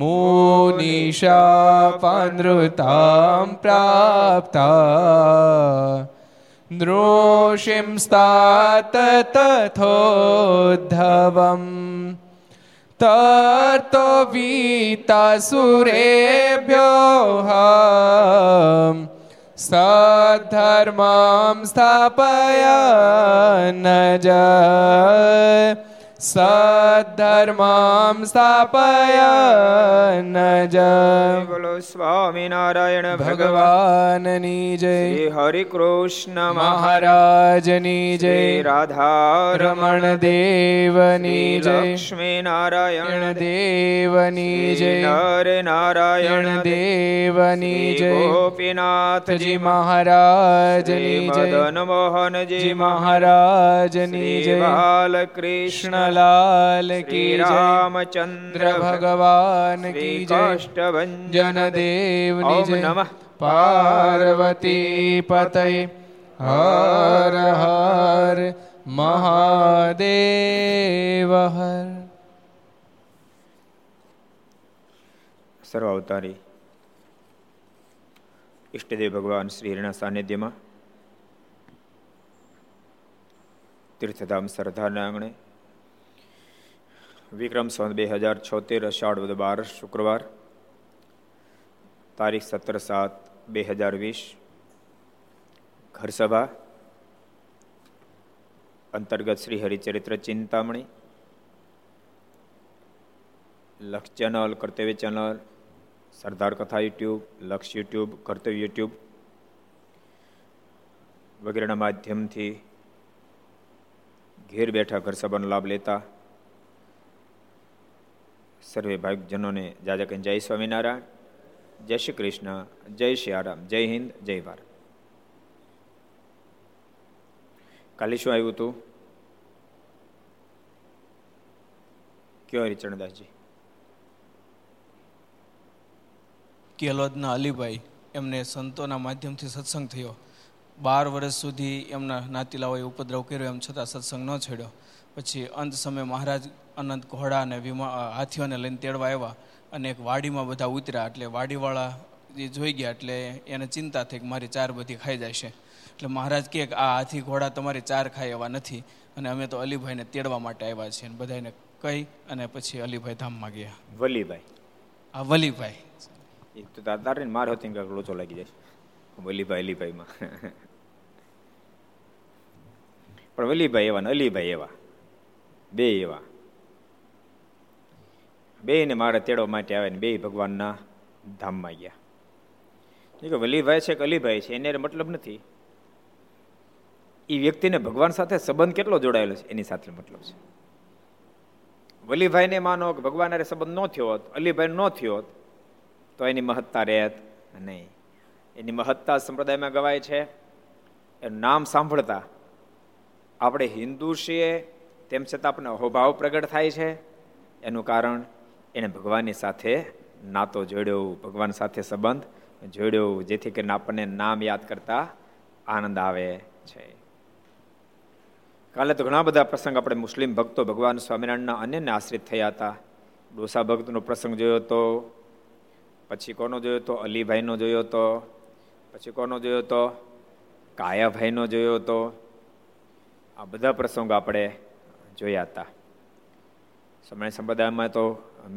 मुनिशापनृतां प्राप्ता नृषिंस्तात तथोद्धवम् तर्तो वीतासुरेभ्योः सद्धर्मां स्थापय न સદ્ધર્મામ સ્થાપયન જય બોલો સ્વામિનારાયણ ભગવાનની જય શ્રી હરિ કૃષ્ણ મહારાજની જય રાધા રમણ દેવની જય લક્ષ્મી નારાયણ દેવની જય નર નારાયણ દેવની જય ગોપીનાથજી મહારાજની જય મદન મોહનજી મહારાજની જય બાલકૃષ્ણ લાલ કી રામચંદ્ર ભગવાન કી જય દેવ જય નમઃ પાર્વતી પતય હર હર મહાદેવ હર સર્વ અવતારી ઈષ્ટદેવ ભગવાન શ્રી હરિના સાનિધ્યમાં તીર્થધામ સરદારના આંગણે વિક્રમ સંત બે હજાર છોતેર અષાઢ વદ બાર શુક્રવાર તારીખ સત્તર સાત બે હજાર વીસ ઘર સભા અંતર્ગત શ્રી હરિચરિત્ર ચિંતામણી લક્ષ ચેનલ કર્તવ્ય ચેનલ સરદાર કથા યુટ્યુબ લક્ષ યુટ્યુબ કર્તવ્ય યુટ્યુબ વગેરેના માધ્યમથી ઘેર બેઠા ઘર સભાનો લાભ લેતા સર્વે ભાવિકજનોને જાજા જય સ્વામિનારાયણ. જય શ્રી કૃષ્ણ, જય શ્રી આરામ, જય હિન્દ, જય ભારત. કાલે શું આવ્યું હતું? કયો હરિચરણદાસજી કેલોદના અલીભાઈ એમને સંતોના માધ્યમથી સત્સંગ થયો. બાર વર્ષ સુધી એમના નાતીલાઓએ ઉપદ્રવ કર્યો, એમ છતાં સત્સંગ ન છેડ્યો. પછી અંત સમયે મહારાજ અનંત ઘોડા અને વિમા હાથીઓને લઈને તેડવા આવ્યા અને એક વાડીમાં બધા ઉતર્યા. એટલે વાડીવાળા જે જોઈ ગયા એટલે એને ચિંતા થઈ કે મારી ચાર બધી ખાઈ જશે. એટલે મહારાજ કહે કે આ હાથી ઘોડા તમારી ચાર ખાય એવા નથી અને અમે તો અલીભાઈને તેડવા માટે આવ્યા છીએ. અને બધાને કહી અને પછી અલીભાઈ ધામમાં ગયા. વલીભાઈ. આ વલીભાઈ. એ તો તારે માર હતી કાંઈક લોચો લાગી જાય. વલીભાઈ અલીભાઈમાં. પણ વલીભાઈ એવા ને અલીભાઈ એવા. બે એવા. બે ને મારે તેડવા માટે આવે ને બે ભગવાનના ધામમાં ગયા. કે વલીભાઈ છે કે અલીભાઈ છે? એને મતલબ નથી. એ વ્યક્તિને ભગવાન સાથે સંબંધ કેટલો જોડાયેલો છે? એની સાથે મતલબ છે. વલીભાઈને માનો કે ભગવાન અરે સંબંધ ન થયો હોત, અલીભાઈ ન થયો હોત, તો એની મહત્તા રહેત નહીં. એની મહત્તા સંપ્રદાયમાં ગવાય છે. એનું નામ સાંભળતા આપણે હિન્દુ છીએ તેમ છતાં આપણને અહોભાવ પ્રગટ થાય છે. એનું કારણ, એને ભગવાનની સાથે નાતો જોડ્યો, ભગવાન સાથે સંબંધ જોડ્યો, જેથી કરીને આપણને નામ યાદ કરતા આનંદ આવે છે. કાલે તો ઘણા બધા પ્રસંગ આપણે મુસ્લિમ ભક્તો ભગવાન સ્વામિનારાયણના અન્યને આશ્રિત થયા હતા. ડોસા ભક્તનો પ્રસંગ જોયો હતો પછી કોનો જોયો હતો અલીભાઈનો જોયો તો, પછી કોનો જોયો હતો કાયાભાઈનો જોયો હતો આ બધા પ્રસંગો આપણે જોયા હતા. સમય સંપ્રદાયમાં તો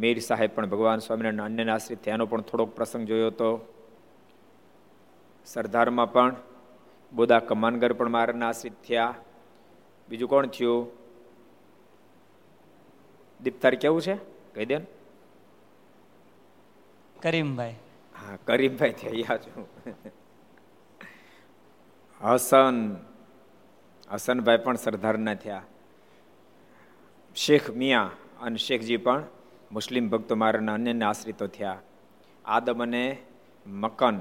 મીર સાહેબ પણ ભગવાન સ્વામિનારાયણ અન્યના આશ્રિત થયાનો પણ થોડોક પ્રસંગ જોયો હતો સરદારમાં પણ બોદા કમાનગર પણ મારાના આશ્રિત થયા. બીજું કોણ થયું? દીપતાર કેવું છે? કહી દે કરીમભાઈ. હા કરીમભાઈ થયા છું હસન હસનભાઈ પણ સરદારના થયા. શેખ મિયા અને શેખજી પણ મુસ્લિમ ભક્તો મારાના અન્યના આશ્રિતો થયા. આદમ અને મકન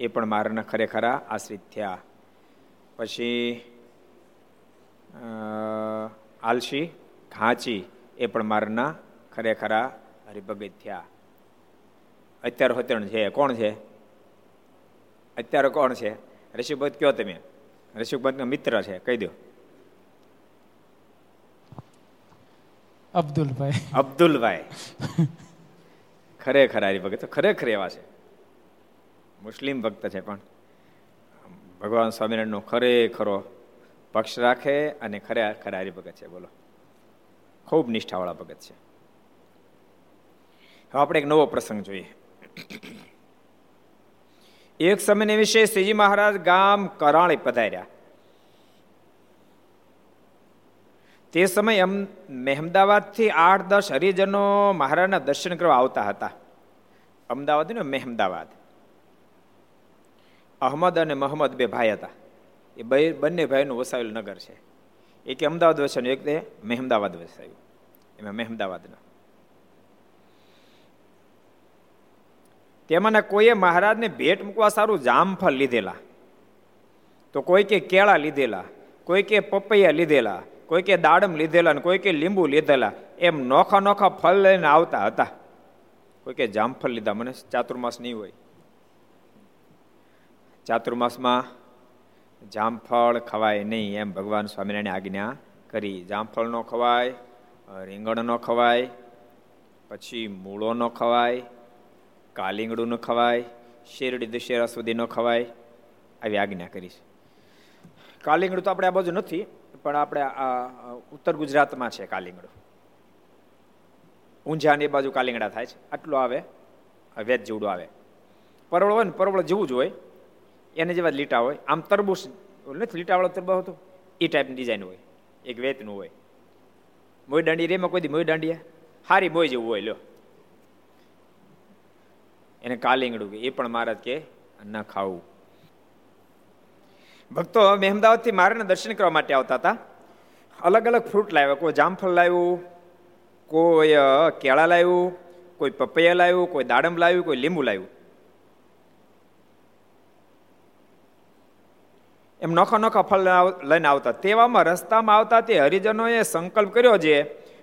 એ પણ મારાના ખરેખરા આશ્રિત થયા. પછી આલશી, ઘાંચી એ પણ મારાના ખરેખરા હરિભગત થયા. અત્યારે હોતણ છે, કોણ છે? અત્યારે કોણ છે? ઋષિભગત કયો તમે? ઋષિભગતનો મિત્ર છે, કહી દો. અબ્દુલભાઈ. અબ્દુલભાઈ. ખરેખર હરિભગત ખરેખર એવા છે. મુસ્લિમ ભક્ત છે પણ. ભગવાન સ્વામિનારાયણનો ખરેખરો પક્ષ રાખે અને ખરેખર હરિભગત છે, બોલો. ખૂબ નિષ્ઠાવાળા ભગત છે. હવે આપણે એક નવો પ્રસંગ જોઈએ. એક સમયને વિશે શ્રીજી મહારાજ ગામ કરાણી પધાર્યા. તે સમય અમ મહેમદાવાદથી આઠ દસ હરિજનો મહારાજના દર્શન કરવા આવતા હતા. અમદાવાદ ને મહેમદાવાદ અહમદ અને મોહમ્મદ બે ભાઈ હતા. એ બંને ભાઈનું વસાવેલું નગર છે. એક અમદાવાદ વસાવ્યું, એક તે મહેમદાવાદ વસાવ્યું. એમાં મહેમદાવાદના તેમાંના કોઈએ મહારાજને ભેટ મૂકવા સારું જામફળ લીધેલા. તો કોઈ કે કેળા લીધેલા, કોઈ કે પપૈયા લીધેલા કોઈ કે દાડમ લીધેલા ને કોઈ કે લીંબુ લીધેલા, એમ નોખા નોખા ફળ લઈને આવતા હતા. કોઈ કે જામફળ લીધા, મને ચાતુર્માસ નહીં હોય. ચાતુર્માસમાં જામફળ ખવાય નહીં એમ ભગવાન સ્વામિનારાયણ આજ્ઞા કરી. જામફળ નો ખવાય, રીંગણ નો ખવાય, પછી મૂળો નો ખવાય, કાલિંગડું ન ખવાય, શેરડી દશેરા સુધી ન ખવાય, આવી આજ્ઞા કરી છે. કાલિંગડું તો આપણે આ બાજુ નથી પણ આપણે ઉત્તર ગુજરાતમાં છે કાલિંગડું. ઊંઝાની બાજુ કાલિંગડા થાય છે. આટલું આવે વેદ જેવડું આવે. પરવળ હોય ને પરવળ જેવું જ હોય. એને જેવા લીટા હોય. આમ તરબૂચ, નથી, લીટાવાળો તરબૂચ હતો? એ ટાઈપની ડિઝાઇન હોય. એક વેતનું હોય. મોઈ દાંડી રેમાં કોઈ દી મોઈ દાંડિયા? હારી મોઈ જેવું હોય, લ્યો. એને કાલિંગડું એ પણ મહારાજ કે, ન ખાવું. ભક્તો મહેમદાવાદથી મારાને દર્શન કરવા માટે આવતા હતા. અલગ અલગ ફ્રૂટ લાવ્યા. કોઈ જામફળ લાવ્યું, કોઈ કેળા લાવ્યું, કોઈ પપૈયા લાવ્યું, કોઈ દાડમ લાવ્યું, કોઈ લીંબુ લાવ્યું. એમ નોખા નોખા ફળ લઈને આવતા. તેવામાં રસ્તામાં આવતા તે હરિજનોએ સંકલ્પ કર્યો છે,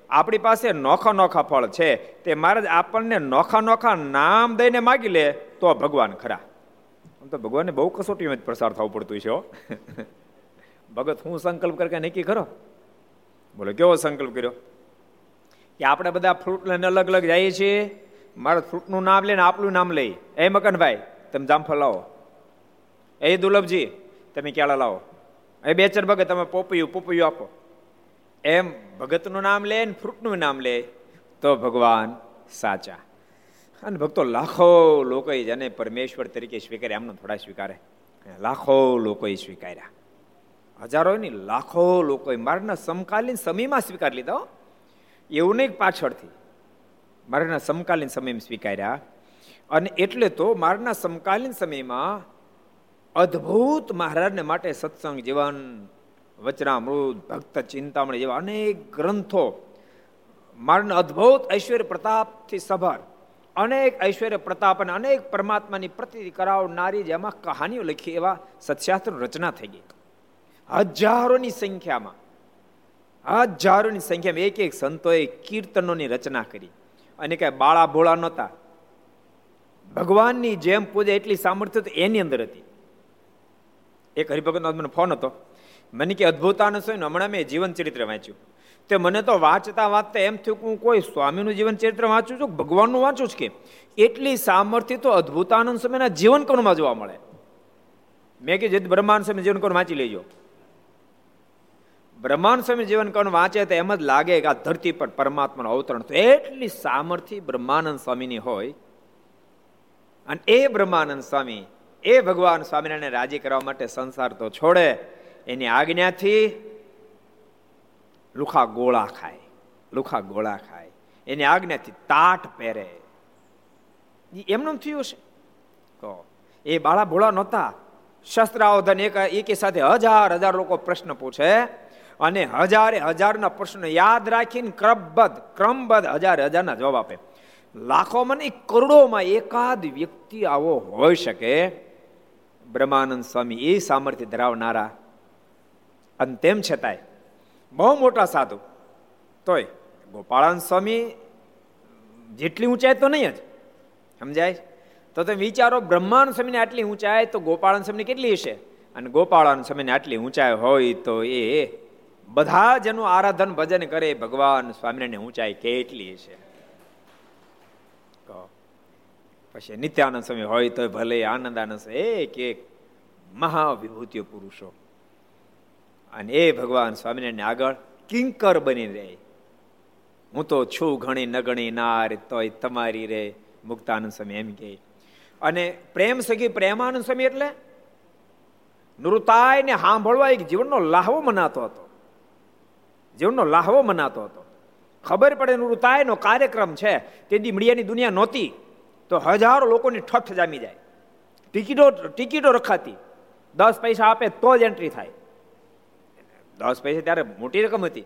આપણી પાસે નોખા નોખા ફળ છે. તે મહારાજ આપણને નોખા નોખા નામ દઈને માગી લે તો ભગવાન ખરા. આમ તો ભગવાનને બહુ કસોટીમાં જ પ્રસાર થવું પડતું છે ભગત હું સંકલ્પ કરી નક્કી કરો? બોલો, કેવો સંકલ્પ કર્યો? કે આપણે બધા ફ્રૂટ લઈને અલગ અલગ જઈએ છીએ, મારા ફ્રૂટનું નામ લઈને આપણું નામ લઈ. એ મકનભાઈ, તમે જામફળ લાવો. એ દુર્લભજી, તમે કેળા લાવો. એ બેચર ભગત તમે પોપૈયું પોપૈયું આપો. એમ ભગતનું નામ લે ને ફ્રૂટનું નામ લે, તો ભગવાન સાચા. અને ભક્તો, લાખો લોકો જેને પરમેશ્વર તરીકે સ્વીકારે, એમનો થોડા સ્વીકારે. લાખો લોકોએ સ્વીકાર્યા. હજારો ની લાખો લોકોએ મારના સમકાલીન સમયમાં સ્વીકાર લીધો એવું નહીં પાછળથી. મારાના સમકાલીન સમયમાં સ્વીકાર્યા. અને એટલે તો મારના સમકાલીન સમયમાં અદ્ભુત મહારાજને માટે સત્સંગ જીવન, વચનામૃત, ભક્ત ચિંતામણી જેવા અનેક ગ્રંથો મારના અદ્ભુત ઐશ્વર્ય પ્રતાપથી સભર અનેક ઐશ્વર્ય પ્રતાપ અને અનેક પરમાત્માની પ્રતિ કરાવનારી જેમાં કહાનીઓ લખી એવા સત્શાસ્ત્ર રચના થઈ ગઈ. હજારોની સંખ્યામાં હજારોની સંખ્યામાં એક એક સંતોએ કીર્તનોની રચના કરી. અને કઈ બાળા ભોળા નહોતા. ભગવાનની જેમ પૂજા એટલી સામર્થ્ય એની અંદર હતી. એક હરિભગતનો મને ફોન હતો. મને કે, અદભુતાનંદ સ્વામી, હમણાં મેં જીવન ચરિત્ર વાંચ્યું. તે મને તો વાંચતા વાંચતા એમ થયું કે હું કોઈ સ્વામીનું જીવન ચરિત્ર વાંચું છું, ભગવાનનું વાંચું છું કે? એટલી સામર્થ્ય તો અદ્ભુતાનંદ સ્વામીના જીવન કોણમાં જોવા મળે. મેં કે જે બ્રહ્માંડ સ્વામી જીવન કોણ વાંચી લેજો. બ્રહ્માંડ સ્વામી જીવન કોણ વાંચે તો એમ જ લાગે કે આ ધરતી પર પરમાત્માનું અવતરણ તો એટલી સામર્થ્ય બ્રહ્માનંદ સ્વામીની હોય. અને એ બ્રહ્માનંદ સ્વામી, એ ભગવાન સ્વામિનારાયણ રાજી કરવા માટે સંસાર તો છોડે. એની આજ્ઞાથી લુખા ગોળા ખાય, લુખા ગોળા ખાય. એની આજ્ઞાથી તાટ પહેરે. એમનું થયું છે તો એ બાળા ભોળા નહોતા. શસ્ત્રાવધન એક એકી સાથે હજાર હજાર લોકો પ્રશ્ન પૂછે અને હજારે હજારના પ્રશ્ન યાદ રાખીને ક્રમબદ્ધ ક્રમબદ્ધ હજાર હજારના જવાબ આપે. લાખોમાં નહીં, કરોડોમાં એકાદ વ્યક્તિ આવો હોઈ શકે. બ્રહ્માનંદ સ્વામી એ સામર્થ્ય ધરાવનારા. અને તેમ છતાંય બહુ મોટા સાધુ. તોય ગોપાળાન સ્વામી જેટલી ઊંચાઈ તો નહીં જ, સમજાય? તો તમે વિચારો બ્રહ્માનંદ સ્વામીને આટલી ઊંચાઈ તો ગોપાળન સ્વામીની કેટલી હશે? અને ગોપાળાન સ્વામીને આટલી ઊંચાઈ હોય તો એ બધા જેનું આરાધન ભજન કરે, ભગવાન સ્વામિનારાયણ ઊંચાઈ કેટલી છે પછી નિત્યાનંદ સ્વામી હોય તો ભલે આનંદ આનંદ એક એક મહાવિભૂતિઓ પુરુષો. અને એ ભગવાન સ્વામિનારાયણ આગળ કિંકર બની રહે. હું તો છું ઘણી નગણી નાર, તોય તમારી રે, મુક્તાનંદ સ્વામી એમ કે અને પ્રેમ સખી પ્રેમાનંદ સ્વામી એટલે નૃતાય ને સાંભળવા એક જીવનનો લાહવો મનાતો હતો. જીવનનો લાહવો મનાતો હતો. ખબર પડે નૃતાયનો કાર્યક્રમ છે, તે મીડિયાની દુનિયા નહોતી, તો હજારો લોકોની ઠઠ જામી જાય. ટિકિટો ટિકિટો રખાતી. દસ પૈસા આપે તો જ એન્ટ્રી થાય. દસ પૈસા ત્યારે મોટી રકમ હતી.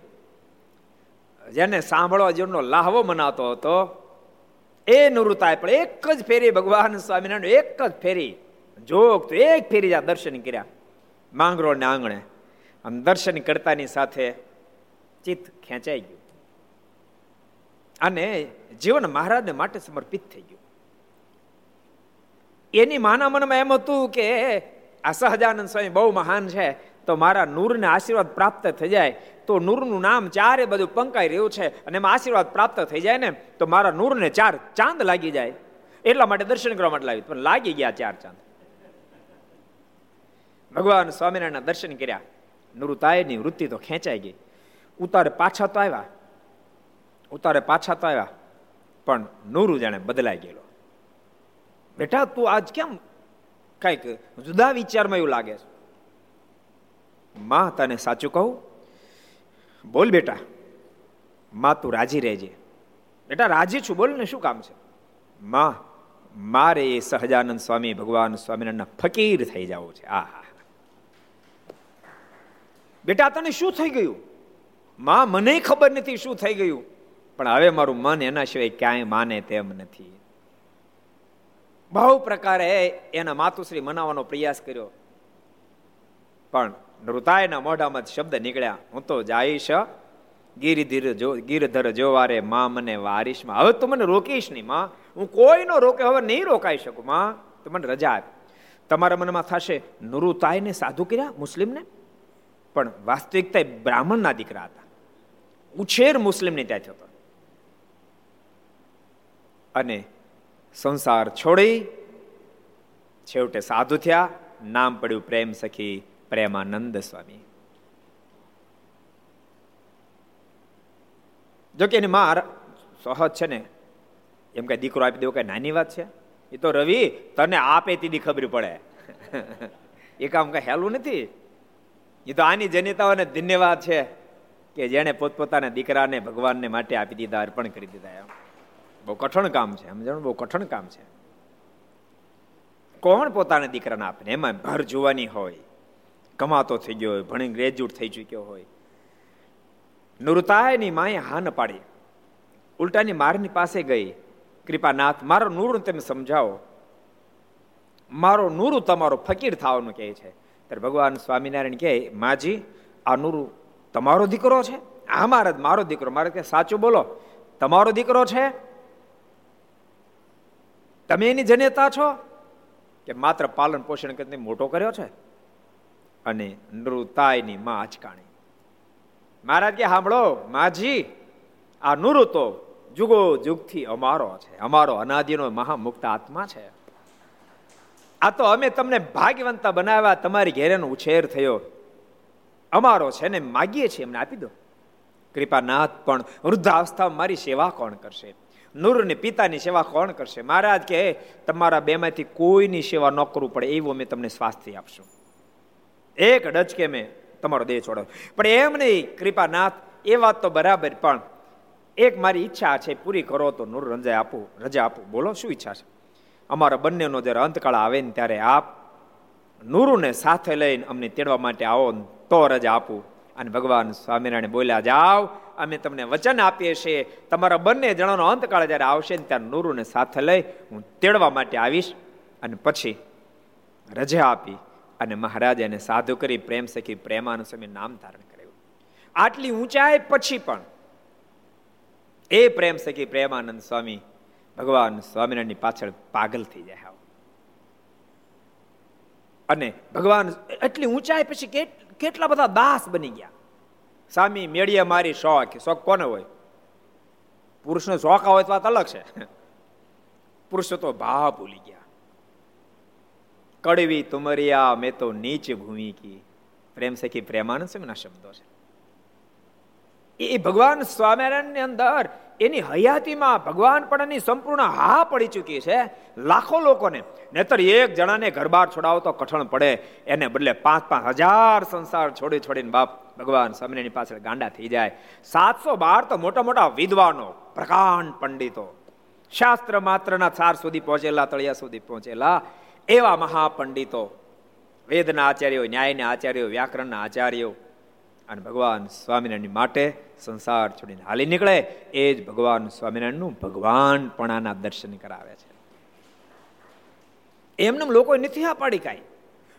જેને સાંભળવા જીવનનો લાહવો મનાતો હતો, એ નૃતાય પણ એક જ ફેરી ભગવાન સ્વામિનારાયણ એક જ ફેરી, જોગ તો એક ફેરી જ દર્શન કર્યા, માંગરો ને આંગણે. આમ દર્શન કરતાની સાથે ચિત્ત ખેંચાઈ ગયું. અને જીવન મહારાજને માટે સમર્પિત થઈ ગયું. એની માના મનમાં એમ હતું કે આ સહજાનંદ સ્વામી બહુ મહાન છે તો મારા નૂરને આશીર્વાદ પ્રાપ્ત થઈ જાય. તો નૂરનું નામ ચારે બધું પંકાઈ રહ્યું છે અને એમાં આશીર્વાદ પ્રાપ્ત થઈ જાય ને, તો મારા નૂરને ચાર ચાંદ લાગી જાય. એટલા માટે દર્શન કરવા માટે લાવી. પણ લાગી ગયા ચાર ચાંદ. ભગવાન સ્વામિનારાયણના દર્શન કર્યા. નૃતાયની વૃત્તિ તો ખેંચાઈ ગઈ. ઉતારે પાછા તો આવ્યા. ઉતારે પાછા તો આવ્યા. પણ નૂરું જાણે બદલાઈ ગયેલો. બેટા, તું આજ કેમ કંઈક જુદા વિચારમાં એવું લાગે છે? માં તને સાચું કહું? બોલ બેટા. માં તું રાજી રહેજે. બેટા, રાજી છું. બોલ ને, શું કામ છે? માં, મારે એ સહજાનંદ સ્વામી, ભગવાન સ્વામિનારાયણના ફકીર થઈ જવું છે. આ બેટા, તને શું થઈ ગયું? માં, મને ખબર નથી શું થઈ ગયું. પણ હવે મારું મન એના સિવાય ક્યાંય માને તેમ નથી. બહુ પ્રકારે એના માતુશ્રી મનાવવાનો પ્રયાસ કર્યો. પણ નૃતાયના મોઢામાં શબ્દ નીકળ્યા. હું તો જાઈશ ગિરિધીર જો ગિરધર જોવારે માં મને વારીશમાં. હવે તો મને રોકીશ નહીં, માં. હું કોઈનો રોકે હવે નહીં રોકાઈ શકું, માં. તો મને રજા આપ. તમારા મનમાં થશે નૃતાયને સાધુ કર્યા મુસ્લિમને? પણ વાસ્તવિકતા બ્રાહ્મણના દીકરા હતા. ઉછેર મુસ્લિમને ત્યાં થયો અને સંસાર છોડી છેવટે સાધુ થયા. નામ પડ્યું પ્રેમ સખી. પ્રેમાનંદ સ્વામી. જોકે એની માં સહજ છે ને, એમ કઈ દીકરો આપી દેવો, કઈ નાની વાત છે? એ તો રવિ, તને આપે તીધી ખબર પડે. એ કામ કઈ હેલું નથી. એ તો આની જનિતાઓને ધન્યવાદ છે કે જેણે પોતપોતાના દીકરાને ભગવાનને માટે આપી દીધા, અર્પણ કરી દીધા એમ. બહુ કઠણ કામ છે, સમજણ? બહુ કઠણ કામ છે. કોણ પોતાના દીકરાને આપે એમાં ભર જોવાની હોય. કમાતો થઈ ગયો હોય ભણી ગ્રેજ્યુએટ થઈ ચૂક્યો હોય. નૃતાયની માએ હા ન પાડી. ઉલટાની મારની પાસે ગઈ. કૃપાનાથ, મારો નૂરું તમે સમજાવો. મારો નૂરું તમારો ફકીર થવાનું કહે છે. ત્યારે ભગવાન સ્વામિનારાયણ કહે, માજી, આ નૂરું તમારો દીકરો છે? હા, મહારાજ, મારો દીકરો. મારે કે સાચું બોલો, તમારો દીકરો છે? તમે એની જનેતા છો? કે માત્ર પાલન પોષણ કરીને મોટો કર્યો છે? અને નૃતાયની માં આચકાણી. મહારાજ કે સાંભળો માજી, આ નૃ તો જુગો જુગથી અમારો છે. અમારો અનાદિનો મહામુક્ત આત્મા છે. આ તો અમે તમને ભાગ્યવંતા બનાવ્યા તમારી ઘેરેનો ઉછેર થયો. અમારો છે ને માગીએ છીએ એમને આપી દો. કૃપાનાથ, પણ વૃદ્ધાવસ્થામાં મારી સેવા કોણ કરશે? નૂરની પિતાની સેવા કોણ કરશે? મહારાજ કે, તમારા બેમાંથી કોઈની સેવા ન કરવું પડે, એવું અમે તમને સ્વાસ્થ્ય આપશું. એક ડચકે મેં તમારો દેહ છોડો પણ એમ નહીં, કૃપાનાથ, એ વાત તો બરાબર, પણ એક મારી ઈચ્છા છે, પૂરી કરો તો નૂર રંજાય આપું, રજા આપું. બોલો, શું ઈચ્છા છે? અમારા બંનેનો જ્યારે અંતકાળ આવે ને ત્યારે આપ નૂરુને સાથે લઈને અમને તેડવા માટે આવો તો રજા આપું. અને ભગવાન સ્વામિનારાયણ બોલ્યા, જાઓ, અમે તમને વચન આપીએ છીએ. તમારા બંને જણાનો અંતકાળ જ્યારે આવશે ને ત્યારે નૂરુને સાથે લઈ હું તેડવા માટે આવીશ. અને પછી રજા આપી. અને મહારાજે એને સાધુ કરી પ્રેમ સખી પ્રેમાનું સ્વામી નામ ધારણ કર્યું. આટલી ઊંચાઈ પછી પણ એ પ્રેમ સખી પ્રેમાનંદ સ્વામી ભગવાન સ્વામિનારાયણની પાછળ પાગલ થઈ જાય અને ભગવાન એટલી ઊંચાઈ પછી કેટલા બધા દાસ બની ગયા. સ્વામી મેળીએ મારી શોખ શોખ કોને હોય? પુરુષનો શોખ હોય તો વાત અલગ છે. પુરુષો તો ભાવ ભૂલી ગયા. કડવી તુમરિયા મેં તો નીચ ભૂમિ કી પ્રેમ સખી પ્રેમાનંદ સ્વામીના શબ્દો છે. એ ભગવાન સ્વામિનારાયણની અંદર એની હયાતીમાં ભગવાન પણ એની સંપૂર્ણ હા પડી ચૂકી છે. લાખો લોકોને. નહીતર એક જણાને ઘર બહાર છોડાવો તો કઠણ પડે. એને બદલે પાંચ પાંચ હજાર સંસાર છોડી છોડીને બાપ ભગવાન સ્વામિનારાયણ પાછળ ગાંડા થઈ જાય. સાતસો બાર તો મોટા મોટા વિદ્વાનો, પ્રકાંડ પંડિતો. શાસ્ત્ર માત્રના ચાર સુધી પહોંચેલા, તળિયા સુધી પહોંચેલા. એવા મહાપંડિતો, વેદના આચાર્યો, ન્યાયના આચાર્યો, વ્યાકરણના આચાર્યો અને ભગવાન સ્વામિનારાયણ માટે સંસાર છોડીને હાલી નીકળે, એ જ ભગવાન સ્વામિનારાયણનું ભગવાનપણાના દર્શન કરાવે છે. એમને લોકો નથી આ પાડી કાંઈ.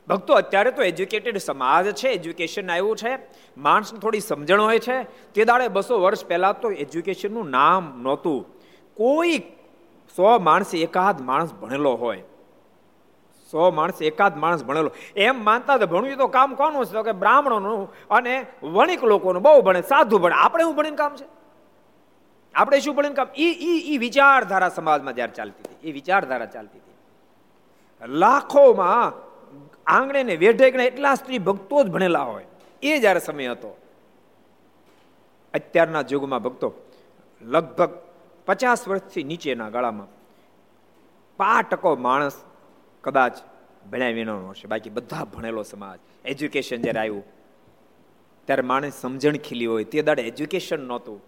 ભક્તો અત્યારે તો એજ્યુકેટેડ સમાજ છે, એજ્યુકેશન આવ્યું છે, માણસને થોડી સમજણ હોય છે. તે દાડે બસો વર્ષ પહેલાં તો એજ્યુકેશનનું નામ નહોતું. કોઈ સો માણસ એકાદ માણસ ભણેલો હોય. સો માણસ, એકાદ માણસ ભણેલો. એમ માનતા તો ભણવું તો કામ કોનું છે તો કે બ્રાહ્મણોનું અને વણિક લોકોનું. બહુ ભણે, સાધુ ભણે. આપણે શું ભણીને કામ છે? આપણે શું ભણીને કામ? ઈ ઈ ઈ વિચારધારા સમાજમાં જ્યારે ચાલતી હતી. એ વિચારધારા ચાલતી હતી. લાખોમાં આંગણે ને વેઢે એટલા સ્ત્રી ભક્તો જ ભણેલા હોય. એ જ્યારે સમય હતો, અત્યારના યુગમાં ભક્તો લગભગ પચાસ વર્ષથી નીચેના ગાળામાં પા ટકો માણસ કદાચ ભણ્યા વિનાનો હશે. બાકી બધા ભણેલો સમાજ એજ્યુકેશન જ્યારે આવ્યું, ત્યારે માણસ સમજણ ખીલી હોય. તે દાડે એજ્યુકેશન નહોતું.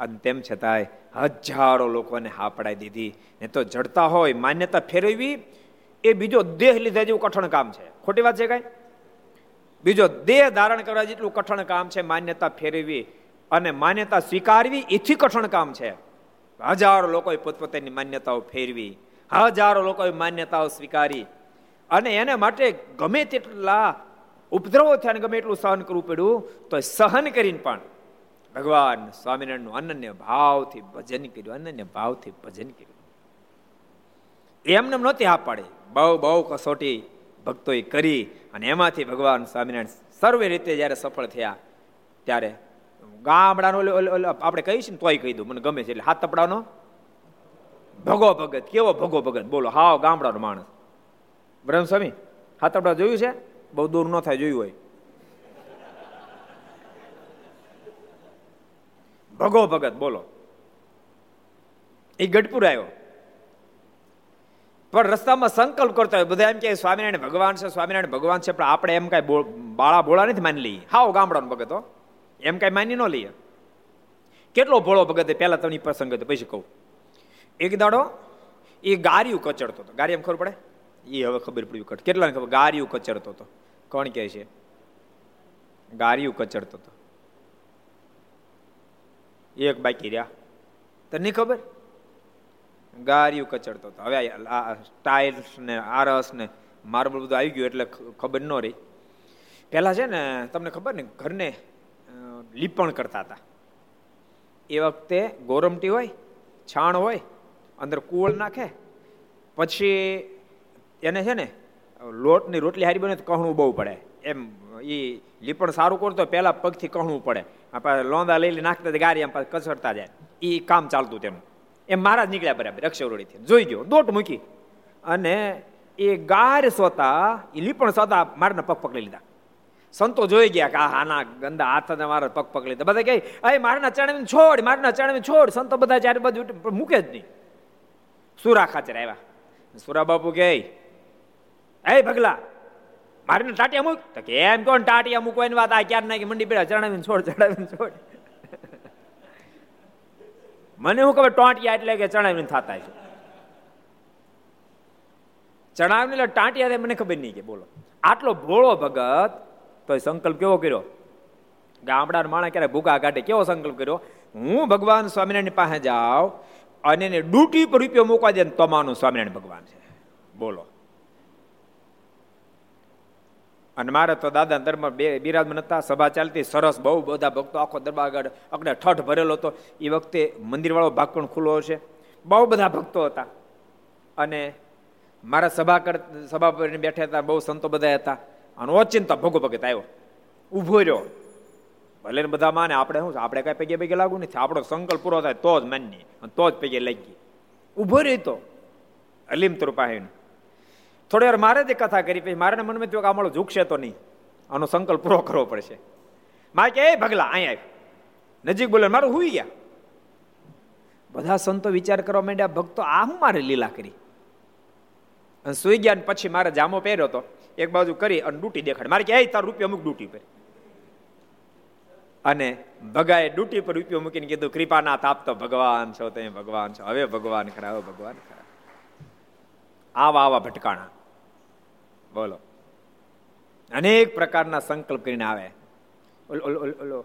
અને તેમ છતાંય હજારો લોકોને હા પડાઈ દીધી. ને તો જડતા હોય, માન્યતા ફેરવવી, એ બીજો દેહ લીધા જેવું કઠણ કામ છે. ખોટી વાત છે કાંઈ? બીજો દેહ ધારણ કરવા જેટલું કઠણ કામ છે, માન્યતા ફેરવી અને માન્યતા સ્વીકારવી, એથી કઠણ કામ છે. હજારો લોકોએ પોતપોતાની માન્યતાઓ ફેરવી. હજારો લોકોએ માન્યતાઓ સ્વીકારી. અને એને માટે ગમે તેટલા ઉપદ્રવો થયા ગમે એટલું સહન કરવું પડ્યું તો સહન કરીને પણ ભગવાન સ્વામિનારાયણનું અનન્ય ભાવથી ભજન કર્યું, અનન્ય ભાવથી ભજન કર્યું. એમને નહોતી હા પાડે. બહુ બહુ કસોટી ભક્તોએ કરી અને એમાંથી ભગવાન સ્વામિનારાયણ સર્વે રીતે જ્યારે સફળ થયા, ત્યારે ગામડાનો આપણે કહીશું ને તોય કહી દઉં, મને ગમે છે એટલે હાથ તપડાનો ભગો ભગત, કેવો ભગો ભગત? બોલો, હાવ ગામડાનો માણસ. બ્રહ્મ સ્વામી હાથ તપડા જોયું છે? બહુ દૂર ન થાય, જોયું હોય. ભગો ભગત, બોલો. એ ગઢપુર આવ્યો. પણ રસ્તામાં સંકલ્પ કરતો હોય, બધા એમ કે સ્વામિનારાયણ ભગવાન છે, સ્વામિનારાયણ ભગવાન છે. પણ આપણે એમ કઈ બાળા ભોળા નથી માની લઈએ. હાવ ગામડાનો ભગત હો. એમ કઈ માની ન લઈએ. કેટલો ભોળો ભગત પહેલા તમને પ્રસંગ હતો, પછી કહું. એક દાડો એ ગારિયું કચડતો હતો. ગારી એમ ખબર પડે? એ હવે ખબર પડી કટ. કેટલાને ખબર? ગારિયું કચડતો હતો. કોણ કહે છે? ગારિયું કચડતો હતો. એક બાકી રહ્યા. તને ખબર? ગારિયું કચડતો હતો. હવે ટાઇલ્સ ને આરસ ને માર્બલ બધું આવી ગયું એટલે ખબર ન રહી. પહેલાં છે ને, તમને ખબર ને, ઘરને લીપણ કરતા હતા. એ વખતે ગોરમટી હોય, છાણ હોય અંદર કુવળ નાખે, પછી એને છે ને, લોટની રોટલી હારી બને તો કહણું બહુ પડે. એમ એ લીપણ સારું કરતો પહેલાં પગથી કહણું પડે. આપણે લોંદા લઈ નાખતા ગારી એમ કચરતા જાય. એ કામ ચાલતું તેનું. એમ મારા જ નીકળ્યા બરાબર અક્ષરોડીથી જોઈ ગયો, દોટ મૂકી. અને એ ગાર સોતા એ લીપણ સોતા મારના પગ પકડી લીધા. સંતો જોઈ ગયા કે આના ગંદા હાથ મારા પગ પકડી લીધા. બધા કહે અરે મારના ચણાવીને છોડ, મારના ચણાવીને છોડ. સંતો બધા ચારે બાજુ મૂકે જ નહીં. સુરા ખાચર આવ્યા સુરા બાપુ કે એ ભગલા, મારીને ટાટિયા મૂક. તો કે, એમ કોણ ટાટિયા મૂકવાની વાત? આ ક્યારે નાખી મંડી પેલા ચડાવીને છોડ ચડાવીને છોડ. મને હું ખબર ટોંટિયા એટલે કે ચણાવીને થતા છે? ચણાવીને એટલે ટાંટિયા મને ખબર નહીં કે, બોલો. આટલો ભોળો ભગત તો સંકલ્પ કેવો કર્યો? ગામડાના માણસ ક્યારે ભૂકા કાઢે કેવો સંકલ્પ કર્યો? હું ભગવાન સ્વામિનારાયણ પાસે જાઉં અને એને ડ્યુટી પર રૂપિયો મૂકવા દે તમારું સ્વામિનારાયણ ભગવાન છે. બોલો. અને મારે તો દાદા દરબાર બે બિરાજમાન હતા, સભા ચાલતી, સરસ બહુ બધા ભક્તો, આખો દરબાર આગળ અકડે ઠઠ ભરેલો હતો. એ વખતે મંદિરવાળો ભાગ પણ ખુલ્લો હશે. બહુ બધા ભક્તો હતા. અને મારા સભા કર, સભા પર બેઠા હતા, બહુ સંતો બધા હતા. અને ઓચિંતા ભોગો ભગત આવ્યો. ઊભો રહ્યો. ભલે બધા માને, આપણે શું આપણે કઈ પૈકી પૈકી લાગુ નથી. આપણો સંકલ્પ પૂરો થાય, તો જ માનીએ. તો જ પૈકે લાગી ઊભો રહી તો. અલીમ તૃપાહીન થોડી વાર મારે જ કથા કરી, પછી મારા મનમાં થયું કે આ ઝૂકશે તો નહીં. આનો સંકલ્પ પૂરો કરવો પડશે. મારે કે, એ ભગલા અહીંયા નજીક બોલે, મારું હુઈ ગયા. બધા સંતો વિચાર કરવા માંડ્યા, ભક્તો, આ હું મારે લીલા કરી? અને સુઈ ગયા પછી મારે જામો પહેર્યો હતો એક બાજુ કરી અને ડૂટી દેખાડ. મારે કે, એ તાર રૂપિયા અમુક ડૂટી પર. અને ભગાએ ડૂટી પર રૂપિયો મૂકીને કીધું કૃપાના તાપ તો ભગવાન છો, તમે ભગવાન છો. હવે ભગવાન ખરા, હવે ભગવાન ખરા. આવા આવા ભટકાણા. બોલો. અનેક પ્રકારના સંકલ્પ કરીને આવે. ઓલો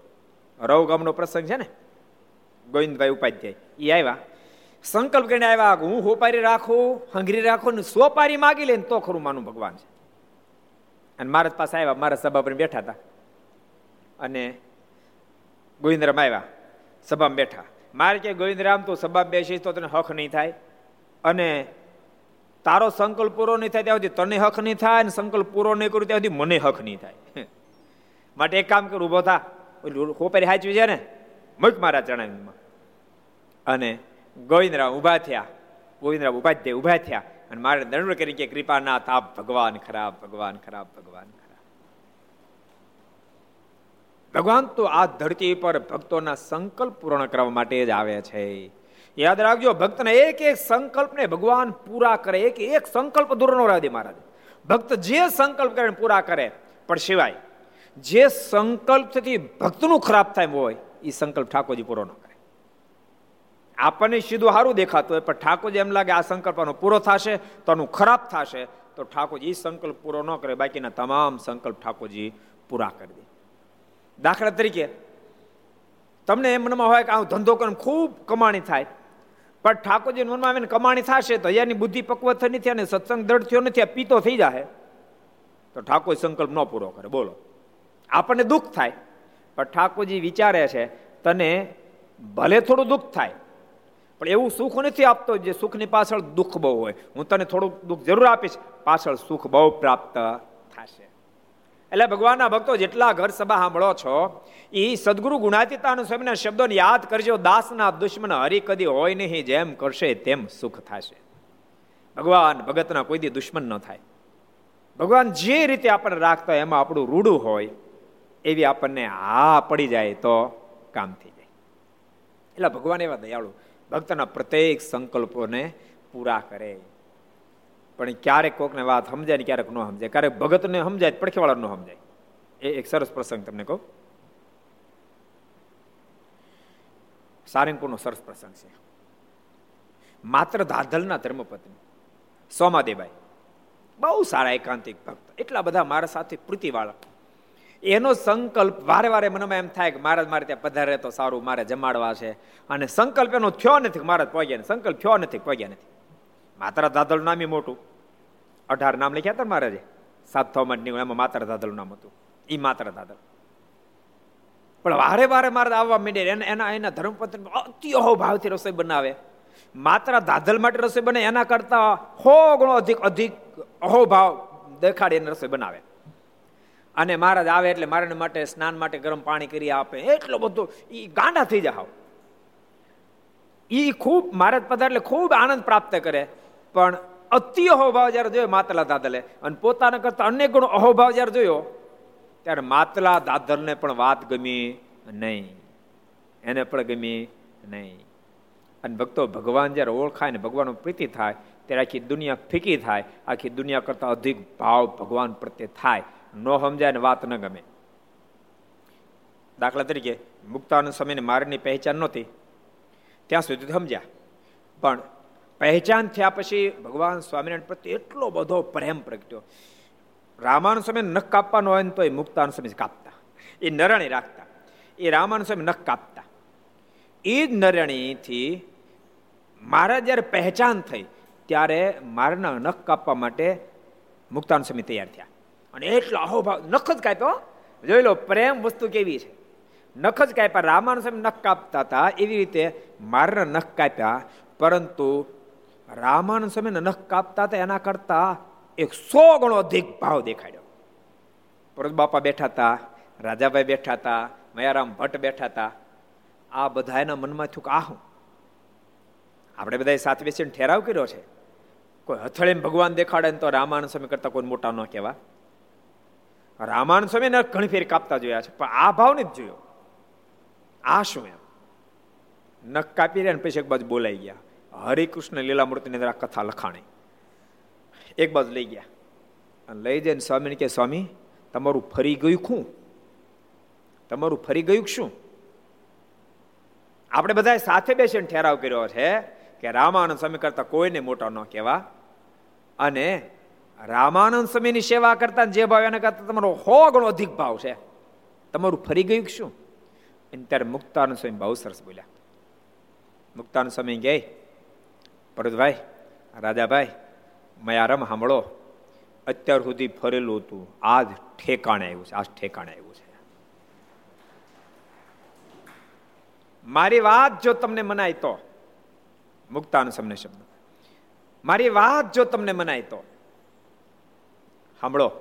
રવ ગામનો પ્રસંગ છે ને? ગોવિંદભાઈ ઉપાધ્યાય. એ આવ્યા. સંકલ્પ કરીને આવ્યા હું હોપારી રાખું, હંગરી રાખું ને સોપારી માગી લે ને તો ખરું માનું ભગવાન છે. અને મારા પાસે આવ્યા, મારા સભા પર બેઠા હતા. અને ગોવિંદરામ આવ્યા, સભામાં બેઠા. મારે કે ગોવિંદરામ, તું સભામાં બેસીશ તો તને હક નહીં થાય. અને તારો સંકલ્પ પૂરો નહીં થાય ત્યાં સુધી તને હક નહીં થાય અને સંકલ્પ પૂરો નહીં કરું ત્યાં સુધી મને હક નહીં થાય. માટે એક કામ કર ઊભો થા. ખોપેરી હાચવી છે ને? મુખ મારા ચણાવીમાં. અને ગોવિંદરામ ઊભા થયા. ગોવિંદરામ ઊભા ઊભા થયા. અને મારે દંડ કરી કે કૃપાનાથ આપ ભગવાન, ખરાબ ભગવાન ખરાબ ભગવાન ખરાબ ભગવાન તો આ ધરતી પર ભક્તોના સંકલ્પ પૂર્ણ કરવા માટે જ આવે છે. યાદ રાખજો, ભક્તને એક એક સંકલ્પને ભગવાન પૂરા કરે, એક એક સંકલ્પ દૂર ન દે મહારાજ. ભક્ત જે સંકલ્પ કરે પૂરા કરે. પણ સિવાય, જે સંકલ્પથી ભક્તનું ખરાબ થાય હોય એ સંકલ્પ ઠાકોરજી પૂરો ન કરે. આપણને સીધું સારું દેખાતું હોય, પણ ઠાકોરજી એમ લાગે આ સંકલ્પનો પૂરો થશે, તો આનું ખરાબ થશે, તો ઠાકોરજી એ સંકલ્પ પૂરો ન કરે. બાકીના તમામ સંકલ્પ ઠાકોરજી પૂરા કરી દે. દાખલા તરીકે, તમને એમ મનમાં હોય કે આ ધંધો કરીને ખૂબ કમાણી થાય. પણ ઠાકોરજી મનમાં આવીને કમાણી થશે તો અહીંયાની બુદ્ધિ પક્વ થઈ નથી અને સત્સંગ દ્રઢ થયો નથી, આ પીતો થઈ જાય તો ઠાકોર સંકલ્પ ન પૂરો કરે, બોલો. આપણને દુઃખ થાય, પણ ઠાકોરજી વિચારે છે, તને ભલે થોડું દુઃખ થાય, પણ એવું સુખ નથી આપતો જે સુખની પાછળ દુઃખ બહુ હોય. હું તને થોડુંક દુઃખ જરૂર આપીશ, પાછળ સુખ બહુ પ્રાપ્ત થશે. એટલે ભગવાનના ભક્તો જેટલા ઘર સભા સાંભળો છો એ સદગુરુ ગુણાતીતાનું સ્વામીના શબ્દોને યાદ કરજો, દાસના દુશ્મન હરી કદી હોય નહીં, જેમ કરશે તેમ સુખ થશે. ભગવાન ભગતના કોઈ દી દુશ્મન ન થાય. ભગવાન જે રીતે આપણને રાખતા હોય, એમાં આપણું રૂડું હોય, એવી આપણને હા પડી જાય તો કામ થઈ જાય. એટલે ભગવાન એવા દયાળુ, ભક્તના પ્રત્યેક સંકલ્પોને પૂરા કરે. પણ ક્યારેક કોકને વાત સમજાય ને ક્યારેક ન સમજાય. ક્યારેક ભગતને સમજાય પડખેવાળા ન સમજાય. એ એક સરસ પ્રસંગ તમને કહું. સારંગપુરનો સરસ પ્રસંગ છે. માત્ર ધાધલના ધર્મપત્ની, સોમાદેબાઈ, બહુ સારા એકાંતિક ભક્ત. એટલા બધા મારા સાથે પ્રીતિવાળા. એનો સંકલ્પ વારે વારે મનમાં એમ થાય કે મહારાજ, મારે ત્યાં પધારે તો સારું, મારે જમાડવા છે. અને સંકલ્પ એનો થયો નથી મહારાજ પહોંચ્યા સંકલ્પ થયો નથી પહોંચ્યા નથી. માત્ર દાદલ નામ મોટું. અઢાર નામ લખ્યા હતા મહારાજે? સાત થવા એમાં માત્ર દાદલ નામ હતું. એ માત્ર દાદલ પણ વારે વારે મારે આવવા માંડે એના એના ધર્મપત્ર અતિ અહોભાવથી રસોઈ બનાવે. માત્ર દાદલ માટે રસોઈ બને, એના કરતા હો ગણો અધિક અધિક અહોભાવ દેખાડી એને રસોઈ બનાવે. અને મહારાજ આવે એટલે મારા માટે સ્નાન માટે ગરમ પાણી કરી આપે. એટલો બધો એ ગાંડા થઈ જાય એ ખૂબ મહારાજ પધાર એટલે ખૂબ આનંદ પ્રાપ્ત કરે. પણ અતિ અહોભાવ જયારે જોયો, માતલા દાદલે. અને પોતાના કરતા અનેક ગણો અહોભાવ જયારે જોયો, ત્યારે માતલા દાદરને પણ વાત ગમી નહીં. એને પણ ગમી નહીં. અને ભક્તો, ભગવાન જ્યારે ઓળખાય ને ભગવાનનો પ્રીતિ થાય, ત્યારે આખી દુનિયા ફીકી થાય. આખી દુનિયા કરતા અધિક ભાવ ભગવાન પ્રત્યે થાય. ન સમજાય ને વાત ન ગમે. દાખલા તરીકે, મુક્તાનંદ સમયને મારની પહેચાન નહોતી. ત્યાં સુધી સમજ્યા. પણ પહેચાન થયા પછી ભગવાન સ્વામિનારાયણ પ્રત્યે એટલો બધો પ્રેમ પ્રગટ્યો. રામાનુ સમય નખ કાપવાનો હોય ને તો એ મુક્તાનુ સમય કાપતા. એ નરણી રાખતા. એ રામાનુ સમય નખ કાપતા. એ જ નરણીથી મારા જ્યારે પહેચાન થઈ, ત્યારે મારના નખ કાપવા માટે મુક્તાનુ સ્વામી તૈયાર થયા. અને એટલો અહોભાવ નખ જ કાપ્યો જોઈ લો, પ્રેમ વસ્તુ કેવી છે. નખ જ કાપ્યા રામાનુ સ્વામી નખ કાપતા હતા, એવી રીતે મારના નખ કાપ્યા, પરંતુ રામાનંદ સ્વામીને નખ કાપતા હતા, એના કરતા એક સો ગણો અધિક ભાવ દેખાડ્યો. પરત બાપા બેઠા હતા, રાજાભાઈ બેઠા હતા, મયારામ ભટ્ટ બેઠા હતા. આ બધા એના મનમાં થયું કે આ હું? આપણે બધા સાથે બેસીને ઠેરાવ કર્યો છે. કોઈ હથળીને ભગવાન દેખાડે ને તો રામાનંદ સ્વામી કરતા કોઈ મોટા ન કહેવા રામાનંદ સ્વામી ને ઘણી ફેરી કાપતા જોયા છે, પણ આ ભાવ નથી જોયો. આ શું એમ? નખ કાપી રહ્યા ને પછી એક બાજુ બોલાઈ ગયા. હરિકૃષ્ણ લીલા મૂર્તિની અંદર આ કથા લખાણી. એક બાજુ લઈ ગયા. અને લઈ જઈને સ્વામીને કે સ્વામી, તમારું ફરી ગયું શું તમારું ફરી ગયું શું? આપણે બધા સાથે બેસીને ઠેરાવ કર્યો છે કે રામાનંદ સ્વામી કરતા કોઈને મોટા ન કહેવા. અને રામાનંદ સ્વામીની સેવા કરતા જે ભાવ એના કરતા તમારો હો ગણો અધિક ભાવ છે. તમારું ફરી ગયું શું? ત્યારે મુક્તાનંદ સ્વામી બહુ સરસ બોલ્યા. મુક્તાનંદ સ્વામી ગઈ ભરતભાઈ, રાજાભાઈ, મયારમ સાંભળો. અત્યાર સુધી ફરેલું હતું. આજ ઠેકાણે આવ્યું છે, આજ ઠેકાણે આવ્યું છે. મારી વાત જો તમને મનાય તો, મુક્તાન સમને શબ્દ. મારી વાત જો તમને મનાય તો, સાંભળો.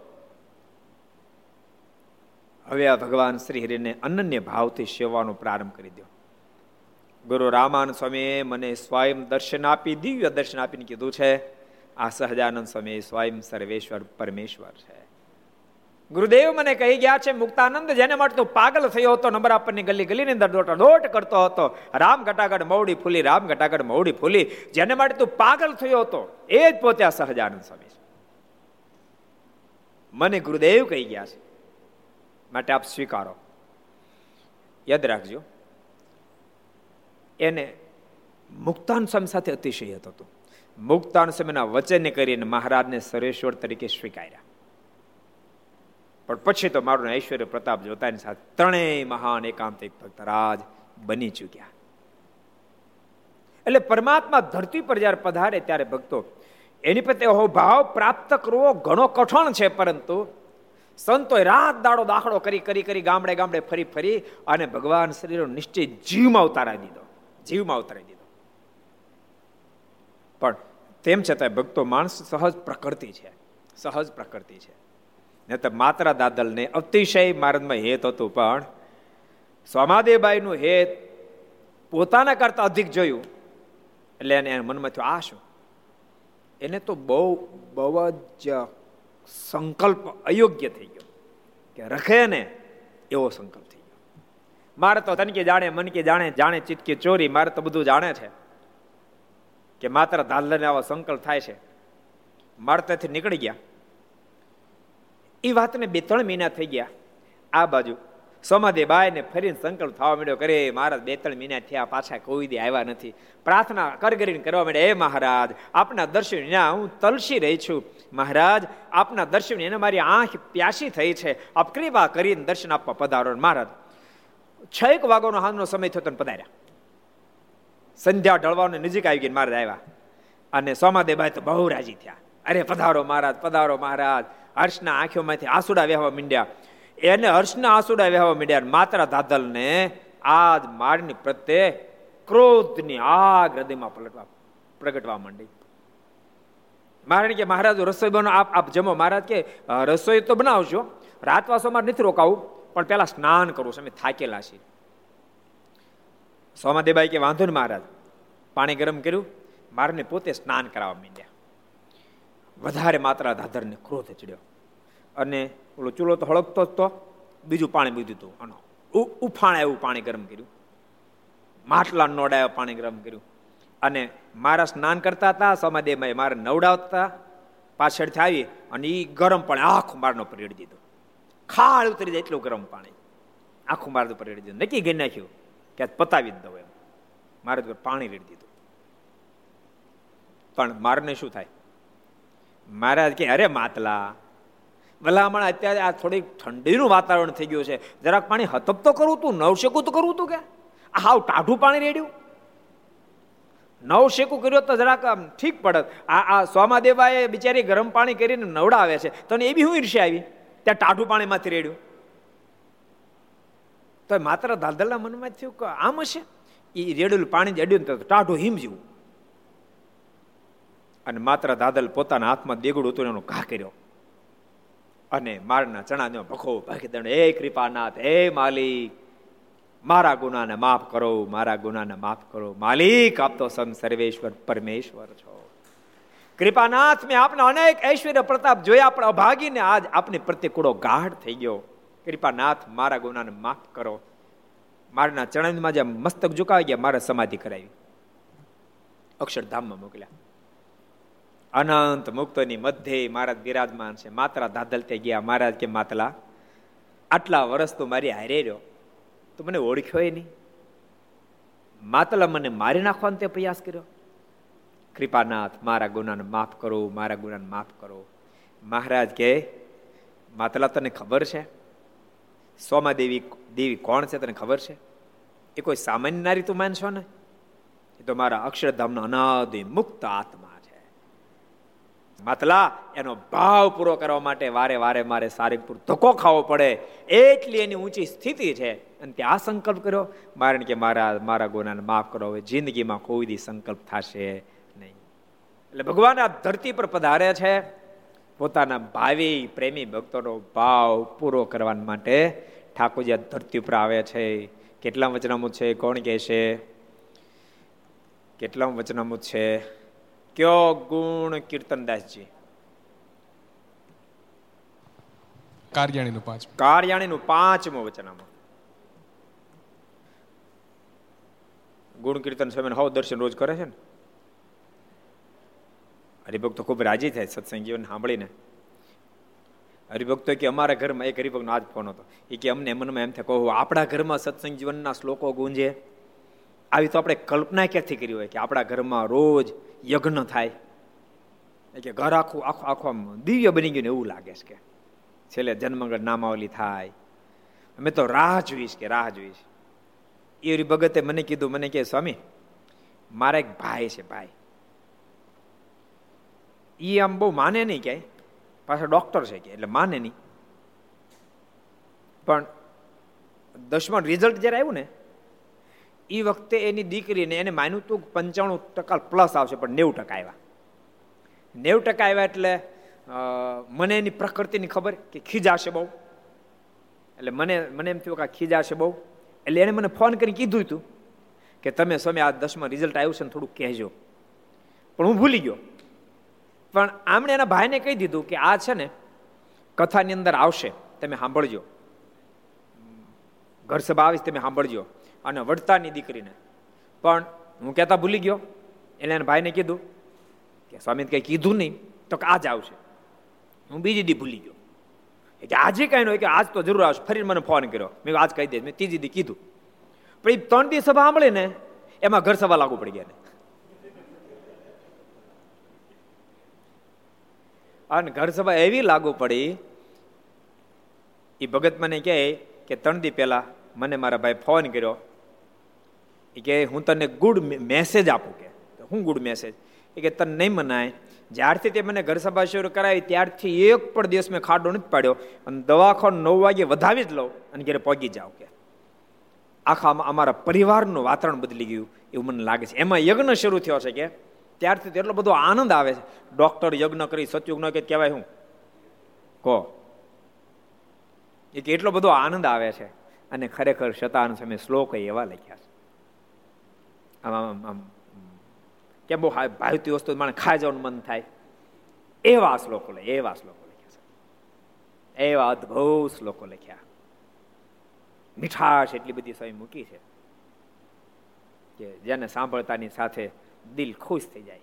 હવે આ ભગવાન શ્રી હરિને અનન્ય ભાવથી સેવાનો પ્રારંભ કરી દો ગુરુ રામાન સ્વામીએ મને સ્વયં દર્શન આપી, દિવ્ય દર્શન આપીને કીધું છે, આ સહજાનંદ સ્વામી સ્વયં સર્વેશ્વર પરમેશ્વર છે. ગુરુદેવ મને કહી ગયા છે, મુક્તાનંદ, જેને માટે તું પાગલ થયો હતો, નંબર આપણની ગલી ગલીની અંદર દોટા દોટ કરતો હતો, રામ ઘટાગઢ મૌડી ફૂલી, રામ ઘટાગઢ મૌડી ફૂલી, જેને માટે તું પાગલ થયો હતો, એ જ પોતે આ સહજાનંદ સ્વામી મને ગુરુદેવ કહી ગયા છે, માટે આપ સ્વીકારો. યાદ રાખજો એને મુક્તાન સ્વામી સાથે અતિશય હતો મુક્તાન સ્વામીના વચનને કરીને મહારાજને સરેશ્વર તરીકે સ્વીકાર્યા. પણ પછી તો મારું ઐશ્વર્ય પ્રતાપ જોતાની સાથે ત્રણેય મહાન એકાંતિક ભક્ત રાજ બની ચૂક્યા. એટલે પરમાત્મા ધરતી પર જયારે પધારે ત્યારે ભક્તો, એની પ્રત્યે ભાવ પ્રાપ્ત કરવો ઘણો કઠણ છે, પરંતુ સંતોએ રાત દાડો દાખલો કરી કરી કરી ગામડે ગામડે ફરી ફરી અને ભગવાન શરીરનો નિશ્ચય જીવમાં ઉતારા દીધો. જીવમાં ઉતારી દીધો. પણ તેમ છતાં ભક્તો માણસ સહજ પ્રકૃતિ છે, સહજ પ્રકૃતિ છે. ને તો માત્ર દાદલને અતિશય માર્ગમાં હેત હતું, પણ સોમાદેવબાઈનું હેત પોતાના કરતા અધિક જોયું, એટલે એને મનમાં થયું, આ શું? એને તો બહુ બહુ જ સંકલ્પ અયોગ્ય થઈ ગયો, કે રખે ને એવો સંકલ્પ. મારે તો તનકે જાણે, મન કે જાણે જાણે ચિતકે ચોરી, મારે તો બધું જાણે છે. કે માત્ર ધાલને આવો સંકલ્પ થાય છે. મારે ત્યાંથી નીકળી ગયા. એ વાતને બે ત્રણ મહિના થઈ ગયા. આ બાજુ સમાધિ બાયને ફરીને સંકલ્પ થવા માંડ્યો કરે મહારાજ બે ત્રણ મહિના થયા, પાછા કોઈ દી આવ્યા નથી. પ્રાર્થના કરગરીને કરવા માંડે એ મહારાજ, આપના દર્શન હું તલસી રહી છું. મહારાજ, આપના દર્શન એને મારી આંખ પ્યાસી થઈ છે. આપ કૃપા કરીને દર્શન આપવા પધારો. મહારાજ છ એક વાગોનો હાલનો સમય થયો તો પધાર્યા. સંધ્યા ઢળવાનો નજીક આવી ગઈ મહારાજ આવ્યા. અને સોમાદેબાઈ તો બહુ રાજી થયા. અરે, પધારો મહારાજ પધારો મહારાજ. હર્ષના આંખોમાંથી આસુડા વહેવા મીંડ્યા. એને હર્ષના આસુડા વહેવા મીંડ્યા માત્ર ધાદલને આજ મારની પ્રત્યે ક્રોધની આગ હૃદયમાં પલટવા, પ્રગટવા માંડી. મહારાણી કે, મહારાજ, રસોઈ બનો આપ આપ જમો. મહારાજ કે રસોઈ તો બનાવશો રાતવાસોમાં નથી રોકાવું. પણ પેલા સ્નાન કરવું અમે થાકેલા છીએ. સોમાદેબાઈ કે, વાંધો ને મહારાજ, પાણી ગરમ કર્યું. મારને પોતે સ્નાન કરાવવા માંડ્યા. વધારે માત્રા ધાધરને ક્રોધ ચડ્યો. અને ઓલો ચૂલો તો હળગતો જ તો. બીજું પાણી બીધું હતું. અને ઉફાણ એવું પાણી ગરમ કર્યું. માટલા નોડાયો પાણી ગરમ કર્યું. અને મારા સ્નાન કરતા હતા સમાદેવમાં મારે નવડાવતા પાછળથી આવી અને એ ગરમ પાણી આખું મારનો પરેડી દીધું. ખાળ ઉતરી જાય એટલું ગરમ પાણી. આખું મારે રેડી દીધું. નક્કી ગઈ નાખ્યું કે પતાવી જ દઉં એમ. મારે પાણી રેડી દીધું. પણ મારને શું થાય? મહારાજ કે અરે માતલા ભલામણ અત્યારે આ થોડીક ઠંડીનું વાતાવરણ થઈ ગયું છે. જરાક પાણી હતપ તો કરવું તું નવશેકું તો કરવું તું કે? આ હાવ ટાઢું પાણી રેડ્યું. નવ શેકું કર્યો તો જરાક ઠીક પડત. આ આ સ્વામાદેવાએ બિચારી ગરમ પાણી કરીને નવડાવે છે. તને એ બી હું ઈર્ષ્યા આવી? ત્યાં ટાઢું પાણીમાંથી રેડ્યું. તો માત્ર દાદલના મનમાં થયું કે આમ હશે? એ રેડેલું પાણી અડ્યું ટાઢું હિમ જેવું. અને માત્ર દાદલ પોતાના હાથમાં દેગડું હતું એનો ઘા કર્યો. અને મારના ચણાનો ભખો ભાગી દણ હે કૃપાનાથ, હે માલિક, મારા ગુનાને માફ કરો, મારા ગુનાને માફ કરો. માલિક, આપ તો સમ સર્વેશ્વર પરમેશ્વર છો. કૃપાનાથ મેં આપના અનેક ઐશ્વર્ય પ્રતાપ જોયા, પણ અભાગીને આજ આપની પ્રત્યે ગાઢ થઈ ગયો. કૃપાનાથ, મારા ગુનાને માફ કરો. મારના ચરણમાં જે મસ્તક ઝુકાવી ગયા, મારે સમાધિ કરાવી. અક્ષરધામમાં મોકલ્યા. અનંત મુક્તોની મધ્યે મહારાજ બિરાજમાન છે. માત્રા દાદલ થઈ ગયા. મહારાજ કે, માતલા, આટલા વર્ષ તો મારી હારે રહ્યો. તો મને ઓળખ્યો નહીં. માતલા મને મારી નાખવાનો તે પ્રયાસ કર્યો. કૃપાનાથ મારા ગુનાને માફ કરો, મારા ગુનાને માફ કરો. મહારાજ કે, માતલા તને ખબર છે? સોમા દેવી દેવી કોણ છે તને ખબર છે? એ કોઈ સામાન્ય નારી તું માનશો ને? એ તો મારા અક્ષરધામનો અનાદિ મુક્ત આત્મા છે. માતલા, એનો ભાવ પૂરો કરવા માટે વારે વારે મારે સારીપુર ધક્કો ખાવો પડે. એટલી એની ઊંચી સ્થિતિ છે. અને ત્યાં સંકલ્પ કર્યો. મારણ કે, મારા મારા ગુનાને માફ કરો. હવે જિંદગીમાં કોઈ દી સંકલ્પ થશે એટલે ભગવાન આ ધરતી પર પધારે છે. પોતાના ભાવિ પ્રેમી ભક્તોનો ભાવ પૂરો કરવા માટે ઠાકોરજી ધરતી ઉપર આવે છે. કેટલા વચનામુ છે? કોણ કહે છે? કેટલા વચનામુ છે? કયો ગુણ કીર્તનદાસજી કાર્યાણીનું પાંચ કાર્યાણીનું પાંચમું વચનામાં ગુણ કીર્તન સ્વામી હવ દર્શન રોજ કરે છે ને? હરિભક્તો ખૂબ રાજી થાય સત્સંગીઓને સાંભળીને. હરિભક્તો કે અમારા ઘરમાં એક હરિભક્તનો આજ ફોન હતો. એ કે અમને મનમાં એમ થાય કહું આપણા ઘરમાં સત્સંગ જીવનના શ્લોકો ગુંજે. આવી તો આપણે કલ્પના ક્યાંથી કરી હોય કે આપણા ઘરમાં રોજ યજ્ઞ થાય. કે ઘર આખું આખું આખું દિવ્ય બની ગયું ને એવું લાગે છે કે. છેલ્લે જન્મગઢ નામાવલી થાય. અમે તો રાહ જોઈશ કે રાહ જોઈશ એ ભગતે મને કીધું, મને કે સ્વામી, મારા એક ભાઈ છે ભાઈ. એ આમ બહુ માને નહીં ક્યાંય. પાછા ડૉક્ટર છે કે, એટલે માને નહીં. પણ દસમા રિઝલ્ટ જ્યારે આવ્યું ને એ વખતે એની દીકરીને એને માન્યું હતું પંચાણું ટકા પ્લસ આવશે, પણ નેવું ટકા આવ્યા. નેવું ટકા આવ્યા એટલે મને એની પ્રકૃતિની ખબર કે ખીજાશે બહુ. એટલે મને મને એમ થયું કે ખીજાશે બહુ. એટલે એણે મને ફોન કરી કીધું હતું કે તમે સમય આ દસમા રિઝલ્ટ આવ્યું છે ને થોડુંક કહેજો. પણ હું ભૂલી ગયો. પણ આમણે એના ભાઈને કહી દીધું કે આ છે ને, કથાની અંદર આવશે, તમે સાંભળજો. ઘર સભા આવીશ, તમે સાંભળજો. અને વડતાની દીકરીને. પણ હું કહેતા ભૂલી ગયો. એટલે એના ભાઈને કીધું કે સ્વામી કંઈ કીધું નહીં, તો કે આજ આવશે. હું બીજી દી ભૂલી ગયો. કે આજે કઈ નહીં કે આજ તો જરૂર આવશે. ફરી મને ફોન કર્યો. મેં આજ કહી દે. મેં ત્રીજી દી કીધું. પણ એ ત્રણ દી સભા સાંભળે ને એમાં ઘર સભા લાગુ પડી ગયા ને અને ઘર સભા એવી લાગુ પડી એ ભગત મને કહે કે, ત્રણ દી પહેલા મને મારા ભાઈ ફોન કર્યો. કે હું તને ગુડ મેસેજ આપું. કે હું ગુડ મેસેજ એ કે તને નહીં મનાય. જ્યારથી તે મને ઘર સભા શરૂ કરાવી, ત્યારથી એક પણ દિવસ મેં ખાડો નથી પાડ્યો. અને દવાખાન નવ વાગે વધાવી જ લઉં અને ઘરે પહોંચી જાવ કે. આખા અમારા પરિવારનું વાતાવરણ બદલી ગયું એવું મને લાગે છે. એમાં યજ્ઞ શરૂ થયો છે કે ત્યારથી એટલો બધો આનંદ આવે છે. ડોક્ટર યજ્ઞ કરી, સત્યુગ્ન કે કહેવાય હું? કહો. એ કે એટલો બધો આનંદ આવે છે. અને ખરેખર શતાન સમય શ્લોક એવા લખ્યા છે. આમ આમ કેમ બહુ ભાવતી વસ્તુ મને ખાઈ જવાનું મન થાય. એવા શ્લોકો લે એવા શ્લોકો લખ્યા છે. એવા અદભુત શ્લોકો લખ્યા. મીઠાશ એટલી બધી સમય મૂકી છે. કે જેને સાંભળતાની સાથે દિલ ખુશ થઈ જાય.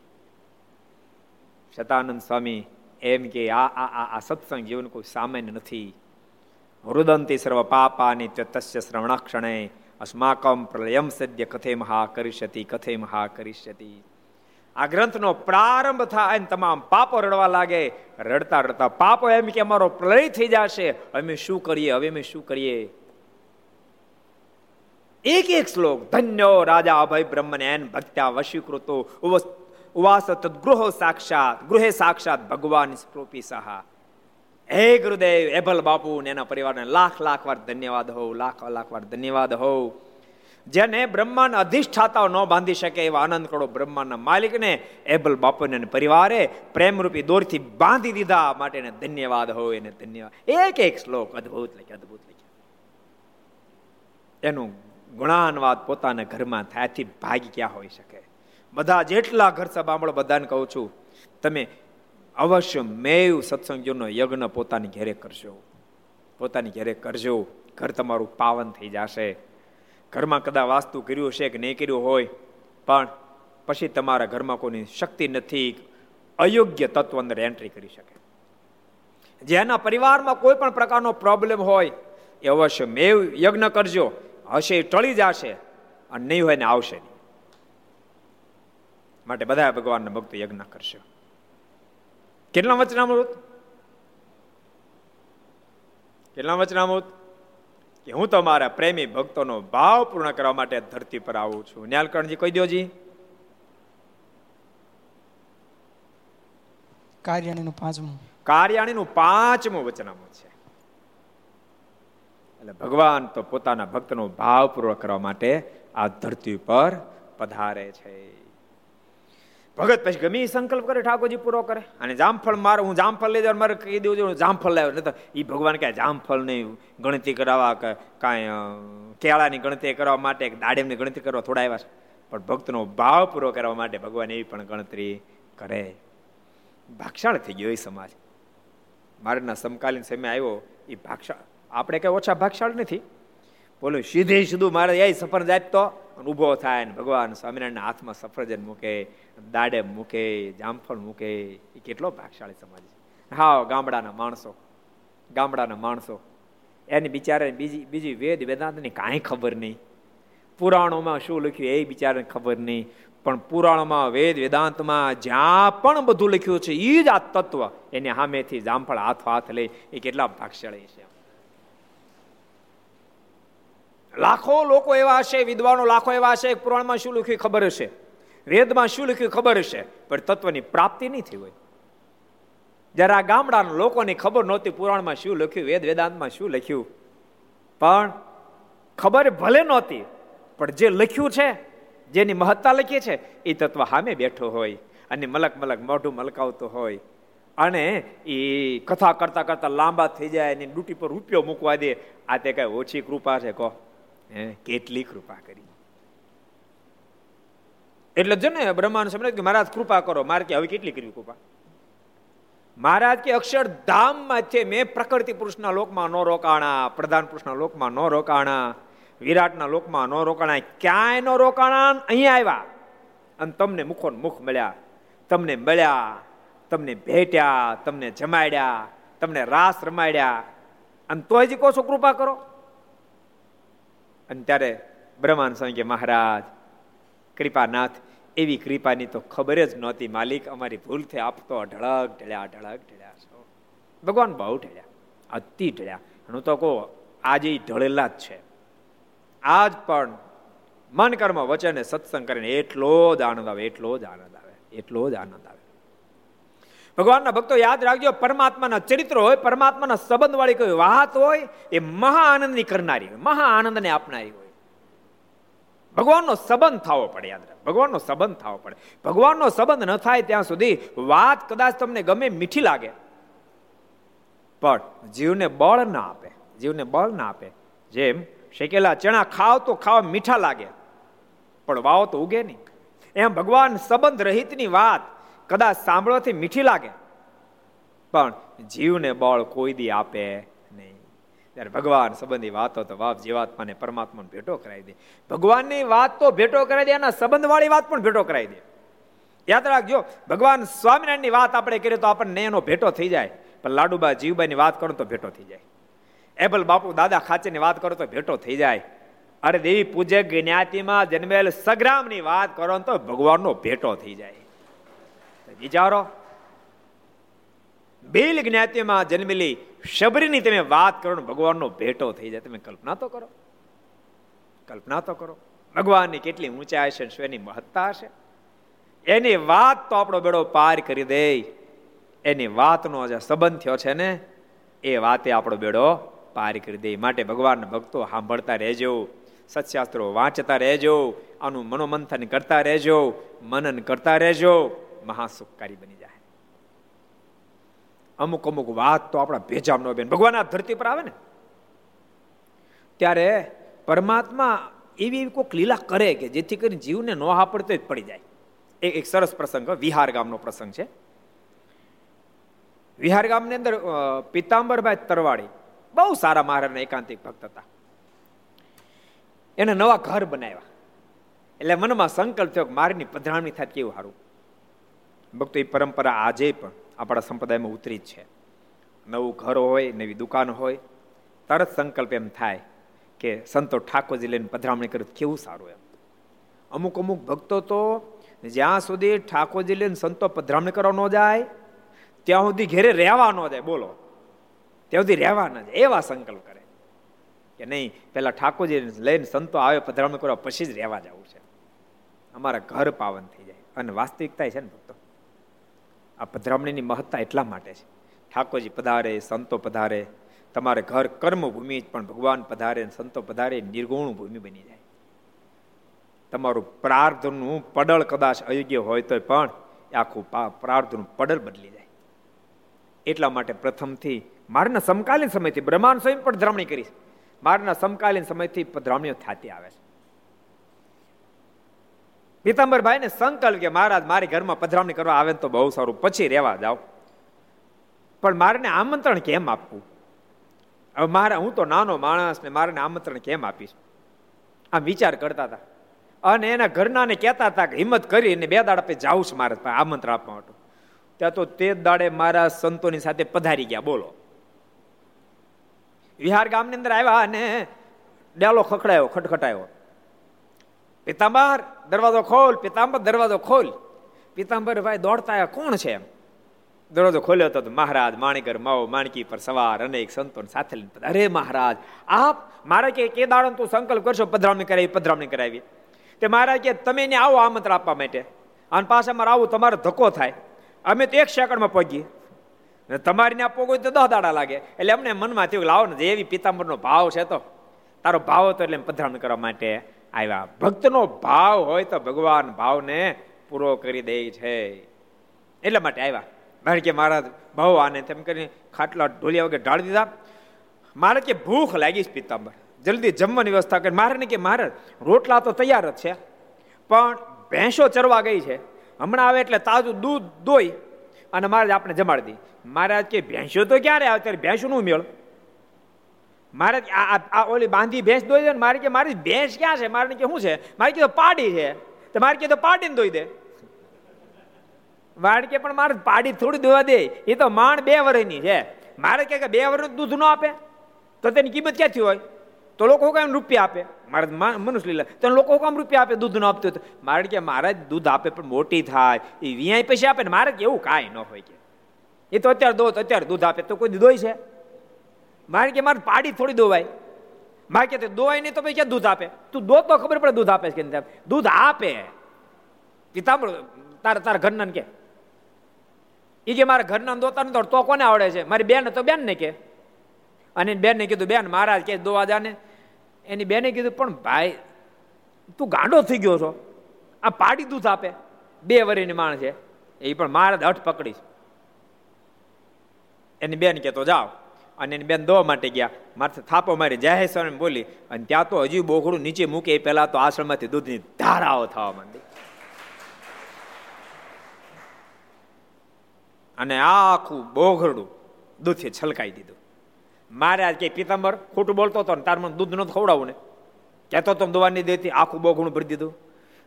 શતાનંદ સ્વામી એમ કે આ આ આ સત્સંગ જીવન કોઈ સામાન્ય નથી. હૃદંતી સર્વ પાપાની તસ્ય શ્રવણાક્ષણે અસ્માકમ પ્રલયમ સદ્ય કથે મહા કરિષ્યતિ, કથે મહા કરિષ્યતિ. આ ગ્રંથનો પ્રારંભ થાય અને તમામ પાપો રડવા લાગે. રડતા રડતા પાપો એમ કે અમારો પ્રલય થઈ જશે. અમે શું કરીએ? હવે અમે શું કરીએ? એક એક શ્લોક, ધન્યો રાજા અભય બ્રહ્મનેન ભક્ત્યા વશીકૃતો, ઉવાસ તદ્ગૃહો સાક્ષાત, ગૃહે સાક્ષાત ભગવાન સ્પૃપી સહા. હે ગુરુદેવ એભલ બાપુ, ને એના પરિવારને લાખ લાખ વાર ધન્યવાદ હો લાખ લાખ વાર ધન્યવાદ હો જેને બ્રહ્માંડ અધિષ્ઠાતા ન બાંધી શકે એવા આનંદ કરો બ્રહ્માંડના માલિકને એબલ બાપુને પરિવારે પ્રેમરૂપી દોરથી બાંધી દીધા માટે ધન્યવાદ હોય એને ધન્યવાદ. એક એક શ્લોક અદભુત લખ્યા અદભુત લખ્યા. એનું ગુણાનવાદ પોતાના ઘરમાં થયાથી ભાગી ક્યાં હોઈ શકે. બધા જેટલા ઘર સભામળો બધાને કહું છું, તમે અવશ્ય મેવ સત્સંગીઓનો યજ્ઞ પોતાની ઘેરે કરજો. પોતાની ઘેરે કરજો. ઘર તમારું પાવન થઈ જશે. ઘરમાં કદા વાસ્તુ કર્યું છે કે નહીં કર્યું હોય, પણ પછી તમારા ઘરમાં કોઈની શક્તિ નથી, અયોગ્ય તત્વ અંદર એન્ટ્રી કરી શકે. જેના પરિવારમાં કોઈ પણ પ્રકારનો પ્રોબ્લેમ હોય, એ અવશ્ય મેવ યજ્ઞ કરજો. હશે એ ટળી જશે અને નહીં હોય ને આવશે નહીં. માટે બધા ભગવાનના ભક્તો યજ્ઞ કરશે. કેટલા વચનામૃત કેટલા વચનામૃત કે હું તમારા પ્રેમી ભક્તોનો ભાવ પૂર્ણ કરવા માટે ધરતી પર આવું છું. ન્યાલકર્ણજી કહી દો જી. કાર્યાણીનું પાંચમું. કાર્યાણીનું પાંચમું વચનામૃત છે. એટલે ભગવાન તો પોતાના ભક્તનો ભાવ પૂર્વક કરવા માટે આ ધરતી પર પધારે છે. ભગત પછી ગમે સંકલ્પ કરે, ઠાકોરજી પૂરો કરે. અને જામફળ મારે, હું જામફળ લઈ જાઉં, મારે કહી દેવું છું જામફળ લાવ્યો. નહીં તો એ ભગવાન ક્યાં જામફળ નહીં, ગણતરી કરાવવા કે કાંઈ કેળાની ગણતરી કરવા માટે દાડેમની ગણતરી કરવા થોડા આવ્યા છે. પણ ભક્તનો ભાવ પૂરો કરવા માટે ભગવાન એવી પણ ગણતરી કરે. ભાક્ષાળ થઈ ગયો એ સમાજ. મારના સમકાલીન સમય આવ્યો, એ ભાક્ષાળ આપણે કઈ ઓછા ભાગશાળ નથી. બોલો, સીધે સીધું મારે એ સફરજ આપતો ઊભો થાય ને ભગવાન સ્વામિનારાયણના હાથમાં સફરજન મૂકે, દાડે મૂકે, જામફળ મૂકે. એ કેટલો ભાગશાળી સમાજ છે. હા ગામડાના માણસો ગામડાના માણસો. એની બિચારે બીજી બીજી વેદ વેદાંતની કાંઈ ખબર નહીં. પુરાણોમાં શું લખ્યું એ બિચારાને ખબર નહીં. પણ પુરાણમાં, વેદ વેદાંતમાં જ્યાં પણ બધું લખ્યું છે એ જ આ તત્વ. એની સામેથી જામફળ હાથ હાથ લઈ, એ કેટલા ભાગશાળી છે. લાખો લોકો એવા હશે, વિદ્વાનો લાખો એવા હશે પુરાણમાં શું લખ્યું ખબર હશે? વેદમાં શું લખ્યું ખબર હશે? પણ તત્વની પ્રાપ્તિ નહીં થઈ હોય. જ્યારે આ ગામડાના લોકોની ખબર નહોતી પુરાણમાં શું લખ્યું, વેદ વેદાંતમાં શું લખ્યું. પણ ખબર ભલે નહોતી, પણ જે લખ્યું છે, જેની મહત્તા લખી છે, એ તત્વ સામે બેઠો હોય અને મલક મલક મોઢું મલકાવતો હોય. અને એ કથા કરતા કરતા લાંબા થઈ જાય અને ડૂટી પર રૂપિયો મૂકવા દે. આ તે કઈ ઓછી કૃપા છે, કહો. કેટલી કૃપા કરી. એટલે જો ને બ્રહ્માનું સમજ કે મહારાજ કૃપા કરો. મારે કે હવે કેટલી કરવી કૃપા? મહારાજ કે અક્ષરધામમાં છે, મેં પ્રકૃતિ પુરુષના લોકમાં ન રોકાણા, પ્રધાન પુરુષના લોકમાં ન રોકાણા, વિરાટના લોકમાં ન રોકાણા, ક્યાંય ન રોકાણા અહીંયા આવ્યા. અને તમને મુખો મુખ મળ્યા, તમને મળ્યા, તમને ભેટ્યા, તમને જમાડ્યા, તમને રાસ રમાડ્યા. અને તોય જ કહો છો કૃપા કરો. અને ત્યારે બ્રહ્માન સ્વામી કે, મહારાજ, કૃપાનાથ, એવી કૃપાની તો ખબર જ નહોતી, માલિક, અમારી ભૂલ થઈ આપતો ઢળક ઢળ્યા ઢળક ઢળ્યા છો. ભગવાન બહુ ઢળ્યા, અતિ ઢળ્યા. હું તો કહું, આજે ઢળેલા જ છે. આજ પણ મન કર્મ વચન સત્સંગ કરીને એટલો જ આનંદ આવે, એટલો જ આનંદ આવે, એટલો જ આનંદ આવે. ભગવાનના ભક્તો યાદ રાખજો, પરમાત્માના ચરિત્ર હોય, પરમાત્માના સંબંધ વાળી કોઈ વાત હોય, એ મહા આનંદની કરનારી હોય, મહા આનંદને આપનારી હોય. ભગવાનનો સંબંધ થવો પડે, યાદ રાખ. ભગવાનનો સંબંધ થવો પડે. ભગવાનનો સંબંધ ન થાય ત્યાં સુધી વાત કદાચ તમને ગમે મીઠી લાગે, પણ જીવને બળ ના આપે, જીવને બળ ના આપે. જેમ શેકેલા ચણા ખાવ તો ખાવા મીઠા લાગે, પણ વાવ તો ઉગે નહીં. એમ ભગવાન સંબંધ રહિતની વાત કદાચ સાંભળવાથી મીઠી લાગે. પણ જીવને બળ કોઈ દી આપે નહીં. ત્યારે ભગવાન સંબંધી વાતો તો બાપ જીવાત્માને પરમાત્માને ભેટો કરાવી દે. ભગવાનની વાત તો ભેટો કરાવી દે એના સંબંધવાળી વાત પણ ભેટો કરાવી દે. યાદ રાખજો, ભગવાન સ્વામિનારાયણની વાત આપણે કરીએ તો આપણને એનો ભેટો થઈ જાય. પણ લાડુબા જીવબાઈની વાત કરો તો ભેટો થઈ જાય. એબલ બાપુ દાદા ખાચેની વાત કરો તો ભેટો થઈ જાય. અરે દેવી પૂજક જ્ઞાતિમાં જન્મેલ સગ્રામની વાત કરો તો ભગવાનનો ભેટો થઈ જાય. વિચારો. બેલ જ્ઞાતિમાં જન્મેલી શબરીની તમે વાત કરો ભગવાનનો ભેટો થઈ જાય. તમે કલ્પના તો કરો. કલ્પના તો કરો. ભગવાનની કેટલી ઊંચાઈ છે સ્વેની મહત્તા હશે? એની વાત તો આપણો બેડો પાર કરી દે. એની વાતનો જે સંબંધ થયો છે ને, એ વાતે આપણો બેડો પાર કરી દે. માટે ભગવાન ભક્તો સાંભળતા રહેજો, સત્શાસ્ત્રો વાંચતા રહેજો, આનું મનોમંથન કરતા રહેજો, મનન કરતા રહેજો. મહાસુખકારી બની જાય. અમુક અમુક વાત તો આપણા ભેજામ નો બેન. ભગવાન આ ધરતી પર આવે ને. ત્યારે પરમાત્મા એવી કોઈક લીલા કરે કે જેથી કરીને જીવને નો હાપડતો જ પડી જાય. એક એક સરસ પ્રસંગ, વિહાર ગામનો પ્રસંગ છે. વિહાર ગામની અંદર પિતાંબરભાઈ તરવાડી બહુ સારા મહારાજના એકાંતિક ભક્ત હતા. એને નવા ઘર બનાવ્યા. એટલે મનમાં સંકલ્પ થયો કે મારીની પધરામણી થાય કેવું સારું. ભક્તો, એ પરંપરા આજે પણ આપણા સંપ્રદાયમાં ઉતરી જ છે. નવું ઘર હોય, નવી દુકાન હોય, તરત સંકલ્પ એમ થાય કે સંતો ઠાકોરજી લઈને પધરામણી કરે કેવું સારું એમ. અમુક અમુક ભક્તો તો જ્યાં સુધી ઠાકોરજી લઈને સંતો પધરામણી કરવા ન જાય, ત્યાં સુધી ઘેરે રહેવા ન જાય, બોલો. ત્યાં સુધી રહેવા ન જાય, એવા સંકલ્પ કરે. કે નહીં, પહેલાં ઠાકોરજી લઈને સંતો આવે, પધરામણી કરવા પછી જ રહેવા જવું છે. અમારા ઘર પાવન થઈ જાય. અને વાસ્તવિકતા છે ને ભક્તો. આ પધરામણીની મહત્તા એટલા માટે છે. ઠાકોરજી પધારે, સંતો પધારે, તમારે ઘર કર્મભૂમિ પણ ભગવાન પધારે સંતો પધારે, નિર્ગુણ ભૂમિ બની જાય. તમારું પ્રાર્થનું પડળ કદાચ અયોગ્ય હોય તો પણ આખું પ્રાર્થનું પડળ બદલી જાય. એટલા માટે પ્રથમથી મારના સમકાલીન સમયથી બ્રહ્માંડ સ્વયં પણ ધ્રમણી કરી મારના સમકાલીન સમયથી પધરામણીઓ થતી આવે છે. પીતાંબરભાઈને સંકલ્પ કે મહારાજ, મારી ઘરમાં પધરામણી કરવા આવે તો બહુ સારું, પછી રહેવા જાવ પણ મારે આમંત્રણ કેમ આપવું? હવે મારે, હું તો નાનો માણસ ને મારે આમંત્રણ કેમ આપીશ? આમ વિચાર કરતા હતા. અને એના ઘરનાને કહેતા હતા કે હિંમત કરીને બે દાડા પે જાઉં છું મારા આમંત્રણ આપવા માટે. ત્યાં તો તે દાડે મારા સંતોની સાથે પધારી ગયા, બોલો. વિહાર ગામની અંદર આવ્યા અને ડેલો ખખડાયો, ખટખટાયો. પિતાંબર દરવાજો ખોલ, પિતાંબર દરવાજો ખોલ. પિતાંબર ભાઈ દોડતા કોણ છે એમ? દરવાજો ખોલ્યો હતો મહારાજ, માણીકર, માવો, માણકી પર સવાર, અનેક સંતો સાથે લઈને અરે મહારાજ, આપ મારે કે કે દાડો તું સંકલ્પ કરશો? પધરામણી કરાવી પધરામણી કરાવી. તે મહારાજ કે, તમે ને આવો આમંત્ર આપવા માટે. અને પાછા મારે આવું તમારો ધક્કો થાય. અમે તો એક સેકન્ડમાં પહોંચીએ તમારી ને આપવો તો દહ દાડા લાગે. એટલે અમને મનમાં થયું લાવો ને એવી પિતાંબરનો ભાવ છે તો. તારો ભાવ હતો એટલે પધરામણી કરવા માટે. આવ્યા. ભક્તનો ભાવ હોય તો ભગવાન ભાવને પૂરો કરી દે છે. એટલા માટે આવ્યા. કારણ કે મારા ભાવ આને તેમ કરીને ખાટલા ઢોલિયા વગર ઢાળી દીધા. મારે કે ભૂખ લાગી છે પિત્તાંબર જલ્દી જમવાની વ્યવસ્થા કરી. મારે કે મારે રોટલા તો તૈયાર જ છે. પણ ભેંસો ચરવા ગઈ છે. હમણાં આવે એટલે તાજું દૂધ દોઈ અને મારે આપણે જમાડી દી. મહારાજ કે ભેંસો તો ક્યારે આવે? ત્યારે ભેંસો નું મેળ. મારે આ ઓલી બાંધી ભેંસ દોઈ દે મારે કે મારી ભેંસ ક્યાં છે? મારે કે શું છે? મારે કીધું પાડી છે. તો મારે કીધું પાડીને દોઈ દે. વાડ કે પણ મારે પાડી થોડી દોવા દે. એ તો માણ બે વર્ષની છે. મારે કે બે વર્ષ દૂધ ન આપે? તો તેની કિંમત ક્યાંથી હોય? તો લોકો કામ રૂપિયા આપે. મારે મનુષ્ય લીલા. તો લોકો કામ રૂપિયા આપે, દૂધ ન આપતું મારે કે મારા દૂધ આપે, પણ મોટી થાય. એ વ્યાય પૈસા આપે ને મારે કે એવું કાંઈ ન હોય કે. એ તો અત્યારે દો અત્યારે દૂધ આપે. તો કોઈ દોય છે? મારે કે મારે પાડી થોડી દોવાય. મારે કે દોવાય નહીં તો પછી ક્યાં દૂધ આપે? તું દો તો ખબર પડે દૂધ આપે કે દૂધ આપે. પિતાંબર તારા તારા ઘરના કે. એ કે મારા ઘરના દોતા નથી, તો કોને આવડે છે? મારી બેન તો બેન ને કે. અને બેન ને કીધું, બેન, મહારાજ કે દોવા જાને? એની બેને કીધું, પણ ભાઈ, તું ગાંડો થઈ ગયો છો. આ પાડી દૂધ આપે. બે વરીની માણ છે. એ પણ મહારાજ હઠ પકડીશ એની બેન કે, તો જાઓ. અને એની બેન દોવા માટે ગયા. માથે થાપો મારી જાહેર સ્વામી બોલી. અને ત્યાં તો હજી બોકડું નીચે મૂકે, એ પહેલા તો આશ્રમમાંથી દૂધની ધારાઓ થવા માંડી. અને આખું બોઘરડું દૂધથી છલકાઈ દીધું. મારે આજ કે પિતાંબર ખોટું બોલતો હતો ને, તાર મને દૂધ નતું ખવડાવું ને. કહેતો તો દવા નહીં દેતી, આખું બોઘણું ભરી દીધું.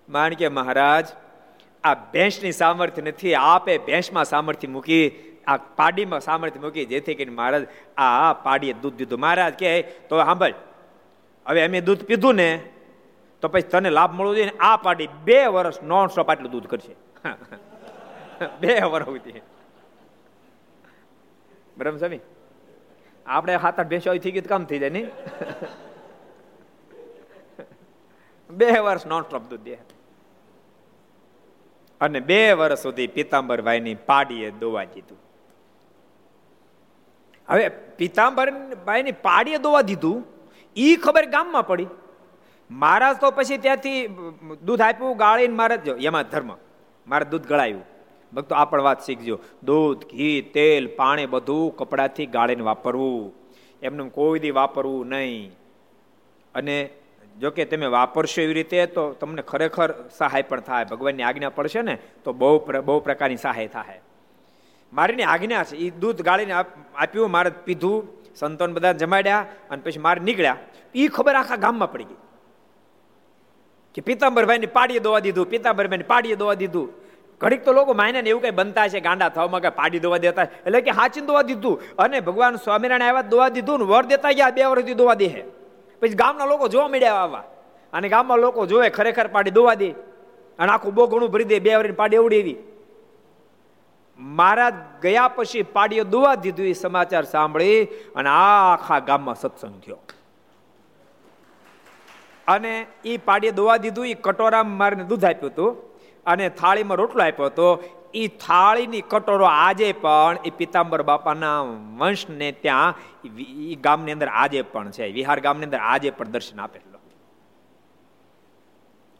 માણ કે મહારાજ, આ ભેંસની સામર્થ્ય નથી, આપે ભેંસમાં સામર્થ્ય મૂકી આ પાડીમાં સામર્થ્ય મૂકી જેથી કરીને મહારાજ આ પાડીએ દૂધ દીધું. મહારાજ કે તો સાંભળ, હવે અમે દૂધ પીધું ને, તો પછી તને લાભ મળવો જોઈએ આ પાડી બે વર્ષ નોન સ્ટોપ આટલું દૂધ કરશે. બે વર્ષ બરાબર સ્વામી આપણે હાથ આઠ ભેંસો થઈ ગયું કામ થઈ જાય નહીં? બે વર્ષ નોન સ્ટોપ દૂધ દે. અને બે વર્ષ સુધી પિતાંબરભાઈની પાડીએ દોવા દીધું હવે પિતાંબરભાઈની પાડીએ દોવા દીધું એ ખબર ગામમાં પડી. મહારાજ તો પછી ત્યાંથી દૂધ આપ્યું, ગાળીને મહારાજ એમાં ધર્મ, મારે દૂધ ગળાયું. ભક્તો, આ પણ વાત શીખજો. દૂધ, ઘી, તેલ, પાણી બધું કપડાથી ગાળીને વાપરવું. એમને કોઈ દી વાપરવું નહીં. અને જો કે તમે વાપરશો એવી રીતે, તો તમને ખરેખર સહાય પણ થાય. ભગવાનની આજ્ઞા પડશે ને, તો બહુ બહુ પ્રકારની સહાય થાય. મારીની આજ્ઞા છે એ દૂધ ગાળીને આપ્યું, મારે પીધું, સંતોન બધા જમાડ્યા અને પછી મારે નીકળ્યા. એ ખબર આખા ગામમાં પડી ગઈ. કે પિતાંબરભાઈને પાડીએ દોવા દીધું પિતાંબરભાઈને પાડીએ દોવા દીધું. ઘડીક તો લોકો માયને એવું કઈ બનતા છે ગાંડા થવામાં કઈ પાડી દોવા દેતા. એટલે કે હાચીને દોવા દીધું. અને ભગવાન સ્વામિનારાયણ આવ્યા દોવા દીધું ને વર દેતા ગયા, બે વર્ષથી દોવા દે પછી ગામના લોકો જોવા મળ્યા આવા. અને ગામમાં લોકો જોવે ખરેખર પાડી દોવા દે. અને આખું બહુ ઘણું ભરી દે, બે વર્ષની પાડી એવડી એવી. મહારાજ ગયા પછી પાડીએ દોવા દીધું એ સમાચાર સાંભળી અને આખા ગામમાં સત્સંગ થયો. અને એ પાડીએ દોવા દીધું એ કટોરામાં મારીને દૂધ આપ્યું હતું અને થાળીમાં રોટલો આપ્યો હતો. એ થાળીની કટોરો આજે પણ એ પિતાંબર બાપાના વંશને ત્યાં એ ગામની અંદર આજે પણ છે. વિહાર ગામની અંદર આજે પણ દર્શન આપેલો.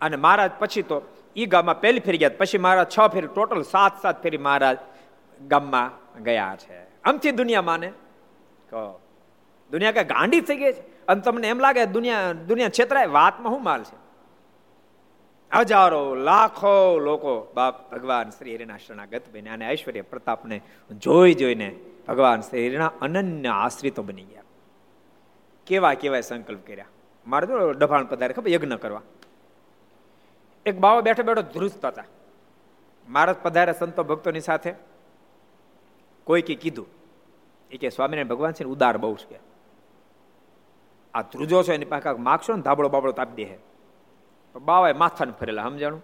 અને મહારાજ પછી તો એ ગામમાં પહેલી ફેરી ગયા. પછી મારા છ ફેરી, ટોટલ સાત સાત ફેરી મહારાજ ગામમાં ગયા છે. આમથી દુનિયા માને. કહો દુનિયા કઈ ગાંડી થઈ ગઈ છે. અને તમને એમ લાગે દુનિયા દુનિયા છેતરાય, વાતમાં શું માલ છે? હજારો, લાખો લોકો બાપ ભગવાન શ્રી હરિના શરણાગત બને અને ઐશ્વર્ય પ્રતાપને જોઈ જોઈને ભગવાન શ્રી હરિના અનન્ય આશ્રિતો બની ગયા. કેવા કેવા સંકલ્પ કર્યા? મારે તો ડભાણ પધારે ખબર, યજ્ઞ કરવા. એક બાવો બેઠો બેઠો ધ્રુસ્ત હતા. મહારાજ પધારે સંતો ભક્તોની સાથે. કોઈ કે કીધું, એ કે સ્વામિનારાયણ ભગવાન છે ને ઉદાર બહુ છે. આ ધ્રુજો છે એની પાસે માગશો ને ધાબળો બાબળો તાપી દે બાવાએ માથાને ફરેલા, સમજાણું?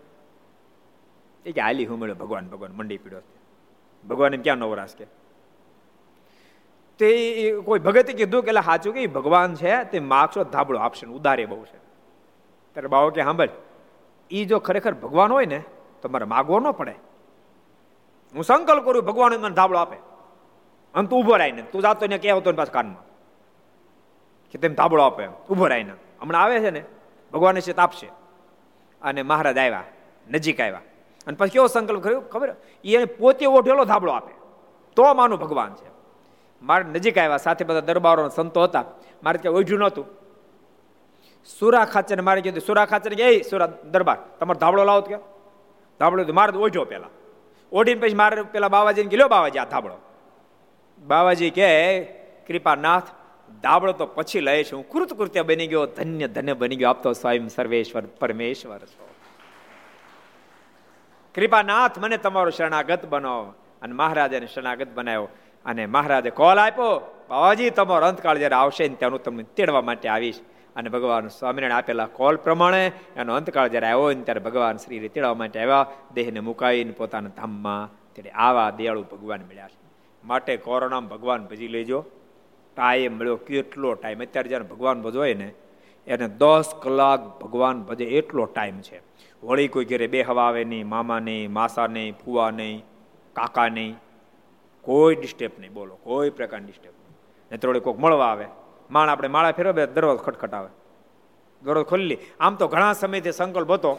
એ કે, હાલી હુમળ્યો, ભગવાન ભગવાન, મંડી પીડ્યો ભગવાન એમ ક્યાં નવરાશ કે? તે કોઈ ભગતે કીધું કે સાચું કે ભગવાન છે, તે માગશો ધાબળો આપશે ઉદારે બહુ છે. ત્યારે બાવો કે સાંભળ એ જો ખરેખર ભગવાન હોય ને, તો મારે માગવો ન પડે. હું સંકલ્પ કરું, ભગવાન મને ધાબળો આપે. અને તું ઊભો રહીને તું જાતો ને કહેવતો પાછ કાનમાં? કે તેમ ધાબળો આપે ઊભો રહીને હમણાં આવે છે ને, ભગવાને છે તાપશે અને મહારાજ આવ્યા, નજીક આવ્યા. અને પછી કેવો સંકલ્પ કર્યો? ખબર? એને પોતે ઓઢેલો ધાબળો આપે. તો માનું ભગવાન છે. મારે નજીક આવ્યા, સાથે બધા દરબારો સંતો હતા. મારે ત્યાં ઓઢ્યું નહોતું. સુરા ખાચર મારે કીધું સુરા ખાચર કે સુરા દરબાર, તમારો ધાબળો લાવો કે ધાબળો મારે ઓઢો પેલા. ઓઢીને પછી મારે પેલા બાવાજીને ગયો બાવાજી, આ ધાબળો. બાવાજી કે કૃપાનાથ દાબળો તો પછી લઈશ હું. કૃત કૃત્ય બની ગયો, ધન્ય ધન્ય બની ગયો આપતો સ્વયં સર્વેશ્વર, પરમેશ્વર છો. કૃપાનાથ મને તમારો શરણાગત બનાવો. અને મહારાજાને શરણાગત બનાવ્યો. અને મહારાજે કોલ આપ્યો, બાવાજી, તમારો અંતકાળ જયારે આવશે ને ત્યાંનું તમને તેડવા માટે આવીશ. અને ભગવાન સ્વામિનારાયણ આપેલા કોલ પ્રમાણે એનો અંતકાળ જ્યારે આવ્યો ને ત્યારે ભગવાન શ્રી તેડવા માટે આવ્યા, દેહને મુકાવીને પોતાના ધામમાં ત્યારે આવા દયાળુ ભગવાન મળ્યા છે. માટે કોરોનામાં ભગવાન ભજી લેજો. ટાઈમ મળ્યો કેટલો ટાઈમ. અત્યારે જ્યારે ભગવાન ભજવાય ને, એને દસ કલાક ભગવાન ભજે એટલો ટાઈમ છે. વળી કોઈ ઘરે બે હવા આવે નહીં, મામા નહીં, માસા નહીં, ફુવા નહીં, કાકા નહીં. કોઈ ડિસ્ટર્બ નહીં. બોલો, કોઈ પ્રકારની ડિસ્ટર્બ નહીં. ને થોડી કોઈક મળવા આવે. માણ આપણે માળા ફેરવે દરવાજો ખટખટાવે. દરવાજો ખોલી આમ તો ઘણા સમયથી સંકલ્પ હતો,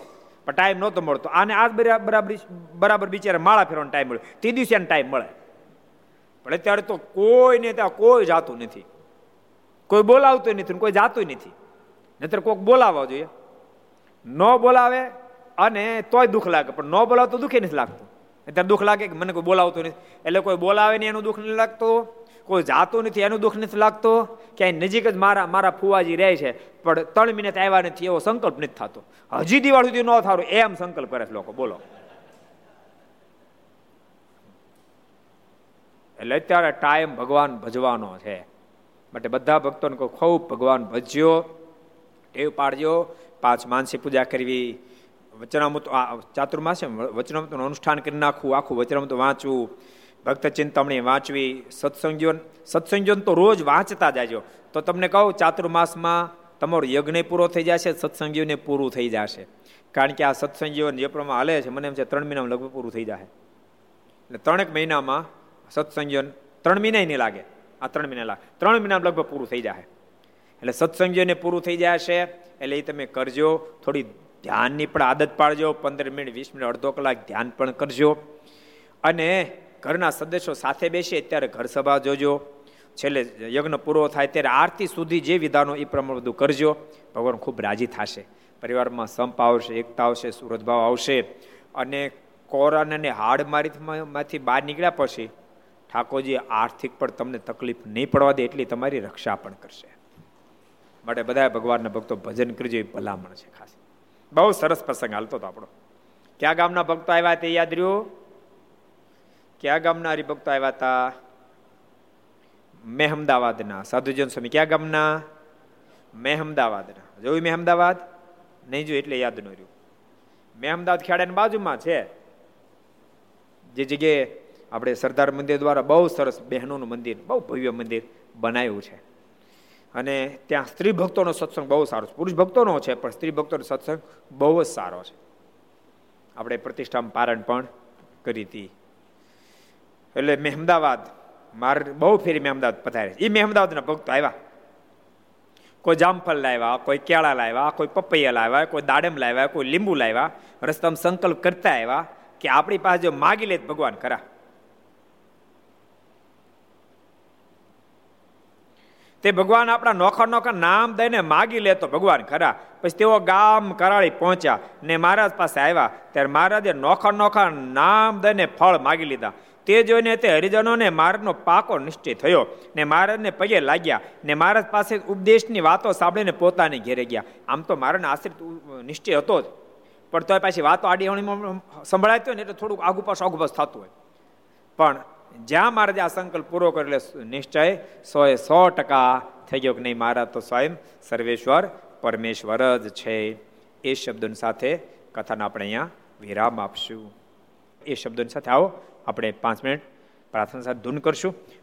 પણ ટાઈમ નહોતો મળતો. આને આજ બરાબર બરાબર બિચારા માળા ફેરવાનો ટાઈમ મળ્યો. તે દિવસે ટાઈમ મળે. પણ અત્યારે તો કોઈને ત્યાં કોઈ જાતું નથી. કોઈ બોલાવતું નથી કોઈ જાતું નથી. નહીતર કોઈક બોલાવવા જોઈએ. ન બોલાવે અને તોય દુઃખ લાગે. પણ ન બોલાવતો દુઃખે નથી લાગતું. અત્યારે દુઃખ લાગે કે મને કોઈ બોલાવતું નથી. એટલે કોઈ બોલાવે ને એનું દુઃખ નથી લાગતું. કોઈ જાતું નથી, એનું દુઃખ નથી લાગતો, ક્યાંય નજીક જ મારા મારા ફુવાજી રહે છે, પણ ત્રણ મિનિટ આવ્યા નથી, એવો સંકલ્પ નથી થતો. હજી દિવાળ સુધી ન થારું, એમ સંકલ્પ કરે છે લોકો, બોલો. એટલે અત્યારે ટાઈમ ભગવાન ભજવાનો છે. માટે બધા ભક્તોને કહું, ખૂબ ભગવાન ભજ્યો, ટેવ પાડજો. પાંચ માનસી પૂજા કરવી, વચનામૃત ચાતુર્માસ વચનામૃતનું અનુષ્ઠાન કરી નાખવું, આખું વચનામૃત વાંચવું. ભક્ત ચિંતામણી વાંચવી સત્સંગીઓ સત્સંગીઓ તો રોજ વાંચતા જાજો. તો તમને કહું, ચાતુર્માસમાં તમારો યજ્ઞ પૂરો થઈ જશે, સત્સંગીઓને પૂરું થઈ જશે. કારણ કે આ સત્સંગીઓ જે પ્રમાણે હાલે છે, મને એમ છે ત્રણ મહિનામાં લગભગ પૂરું થઈ જાય એટલે ત્રણેક મહિનામાં સત્સંગીઓ ત્રણ મહિના નહીં લાગે. આ ત્રણ મહિના લાગે. ત્રણ મહિનામાં લગભગ પૂરું થઈ જાય એટલે સત્સંગીઓને પૂરું થઈ જશે, એટલે એ તમે કરજો. થોડી ધ્યાનની પણ આદત પાડજો. પંદર મિનિટ, વીસ મિનિટ, અડધો કલાક ધ્યાન પણ કરજો. અને ઘરના સદસ્યો સાથે બેસીએ ત્યારે ઘર સભા જોજો. છેલ્લે યજ્ઞ પૂરો થાય ત્યારે આરતી સુધી જે વિધાનો એ પ્રમાણે બધું કરજો. ભગવાન ખૂબ રાજી થશે. પરિવારમાં સંપ આવશે, એકતા આવશે સુરતભાવ આવશે અને કોરોના અને હાડમારીમાંથી બહાર નીકળ્યા પછી ઠાકોરજી આર્થિક પણ તમને તકલીફ નહીં પડવા દે એટલી તમારી રક્ષા પણ કરશે. માટે બધા ભગવાનના ભક્તો ભજન કરજો એ ભલામણ છે ખાસ. બહુ સરસ પ્રસંગ હાલતો હતો આપણો. ક્યાં ગામના ભક્તો આવ્યા તે યાદ રહ્યું? ક્યાં ગામના હરિભક્તો આવ્યા હતા મેહમદાવાદના સાધુજન સ્વામી, ક્યાં ગામના? મેહમદાવાદના જોયું મેહમદાવાદ નહીં જોયું, એટલે યાદ ન રહ્યું. મેહમદાવાદ ખેડાની બાજુમાં છે. જે જગ્યાએ આપણે સરદાર મંદિર દ્વારા બહુ સરસ બહેનોનું મંદિર, બહુ ભવ્ય મંદિર બનાવ્યું છે. અને ત્યાં સ્ત્રી ભક્તોનો સત્સંગ બહુ સારો છે. પુરુષ ભક્તોનો છે, પણ સ્ત્રી ભક્તોનો સત્સંગ બહુ જ સારો છે. આપણે પ્રતિષ્ઠામાં પારણ પણ કરી હતી. એટલે મહેમદાવાદ મારે બહુ ફેરી મહેમદાવાદ પધારે એ મહેમદાવાદના ભક્તો આવ્યા. કોઈ જામફળ લાવ્યા, કોઈ કેળા લાવ્યા, કોઈ પપૈયા લાવ્યા, કોઈ દાડમ લાવ્યા, કોઈ લીંબુ લાવ્યા. રસ્તામાં સંકલ્પ કરતા આવ્યા કે આપણી પાસે જો માગી લે ભગવાન ખરા. તે ભગવાન આપણા નોખા નોખા નામ દઈને માગી લે તો ભગવાન ખરા. પછી તેઓ ગામ કરાળી પહોંચ્યા ને મહારાજ પાસે આવ્યા. ત્યારે મહારાજે નોખા નોખા નામ દઈને ફળ માગી લીધા. તે જોઈને તે હરિજનોને મારનો પાકો નિશ્ચય થયો ને મહારાજને પગે લાગ્યા ને મહારાજ પાસે ઉપદેશની વાતો સાંભળીને પોતાની ઘેરે ગયા. આમ તો મારાને આશ્રિત નિશ્ચય હતો જ. પણ તો પાછી વાતો આડી સંભળાતી હોય ને એટલે થોડુંક આગુ પાછું આગુ થતું હોય. પણ જ્યાં મહારાજે આ સંકલ્પ પૂરો કરે નિશ્ચય સો એ સો ટકા થઈ ગયો કે નહીં મહારાજ તો સ્વયં સર્વેશ્વર પરમેશ્વર જ છે. એ શબ્દોની સાથે કથાને આપણે અહીંયા વિરામ આપશું. એ શબ્દોની સાથે આવો. આપણે પાંચ મિનિટ પ્રાર્થના સાથે ધૂન કરશું.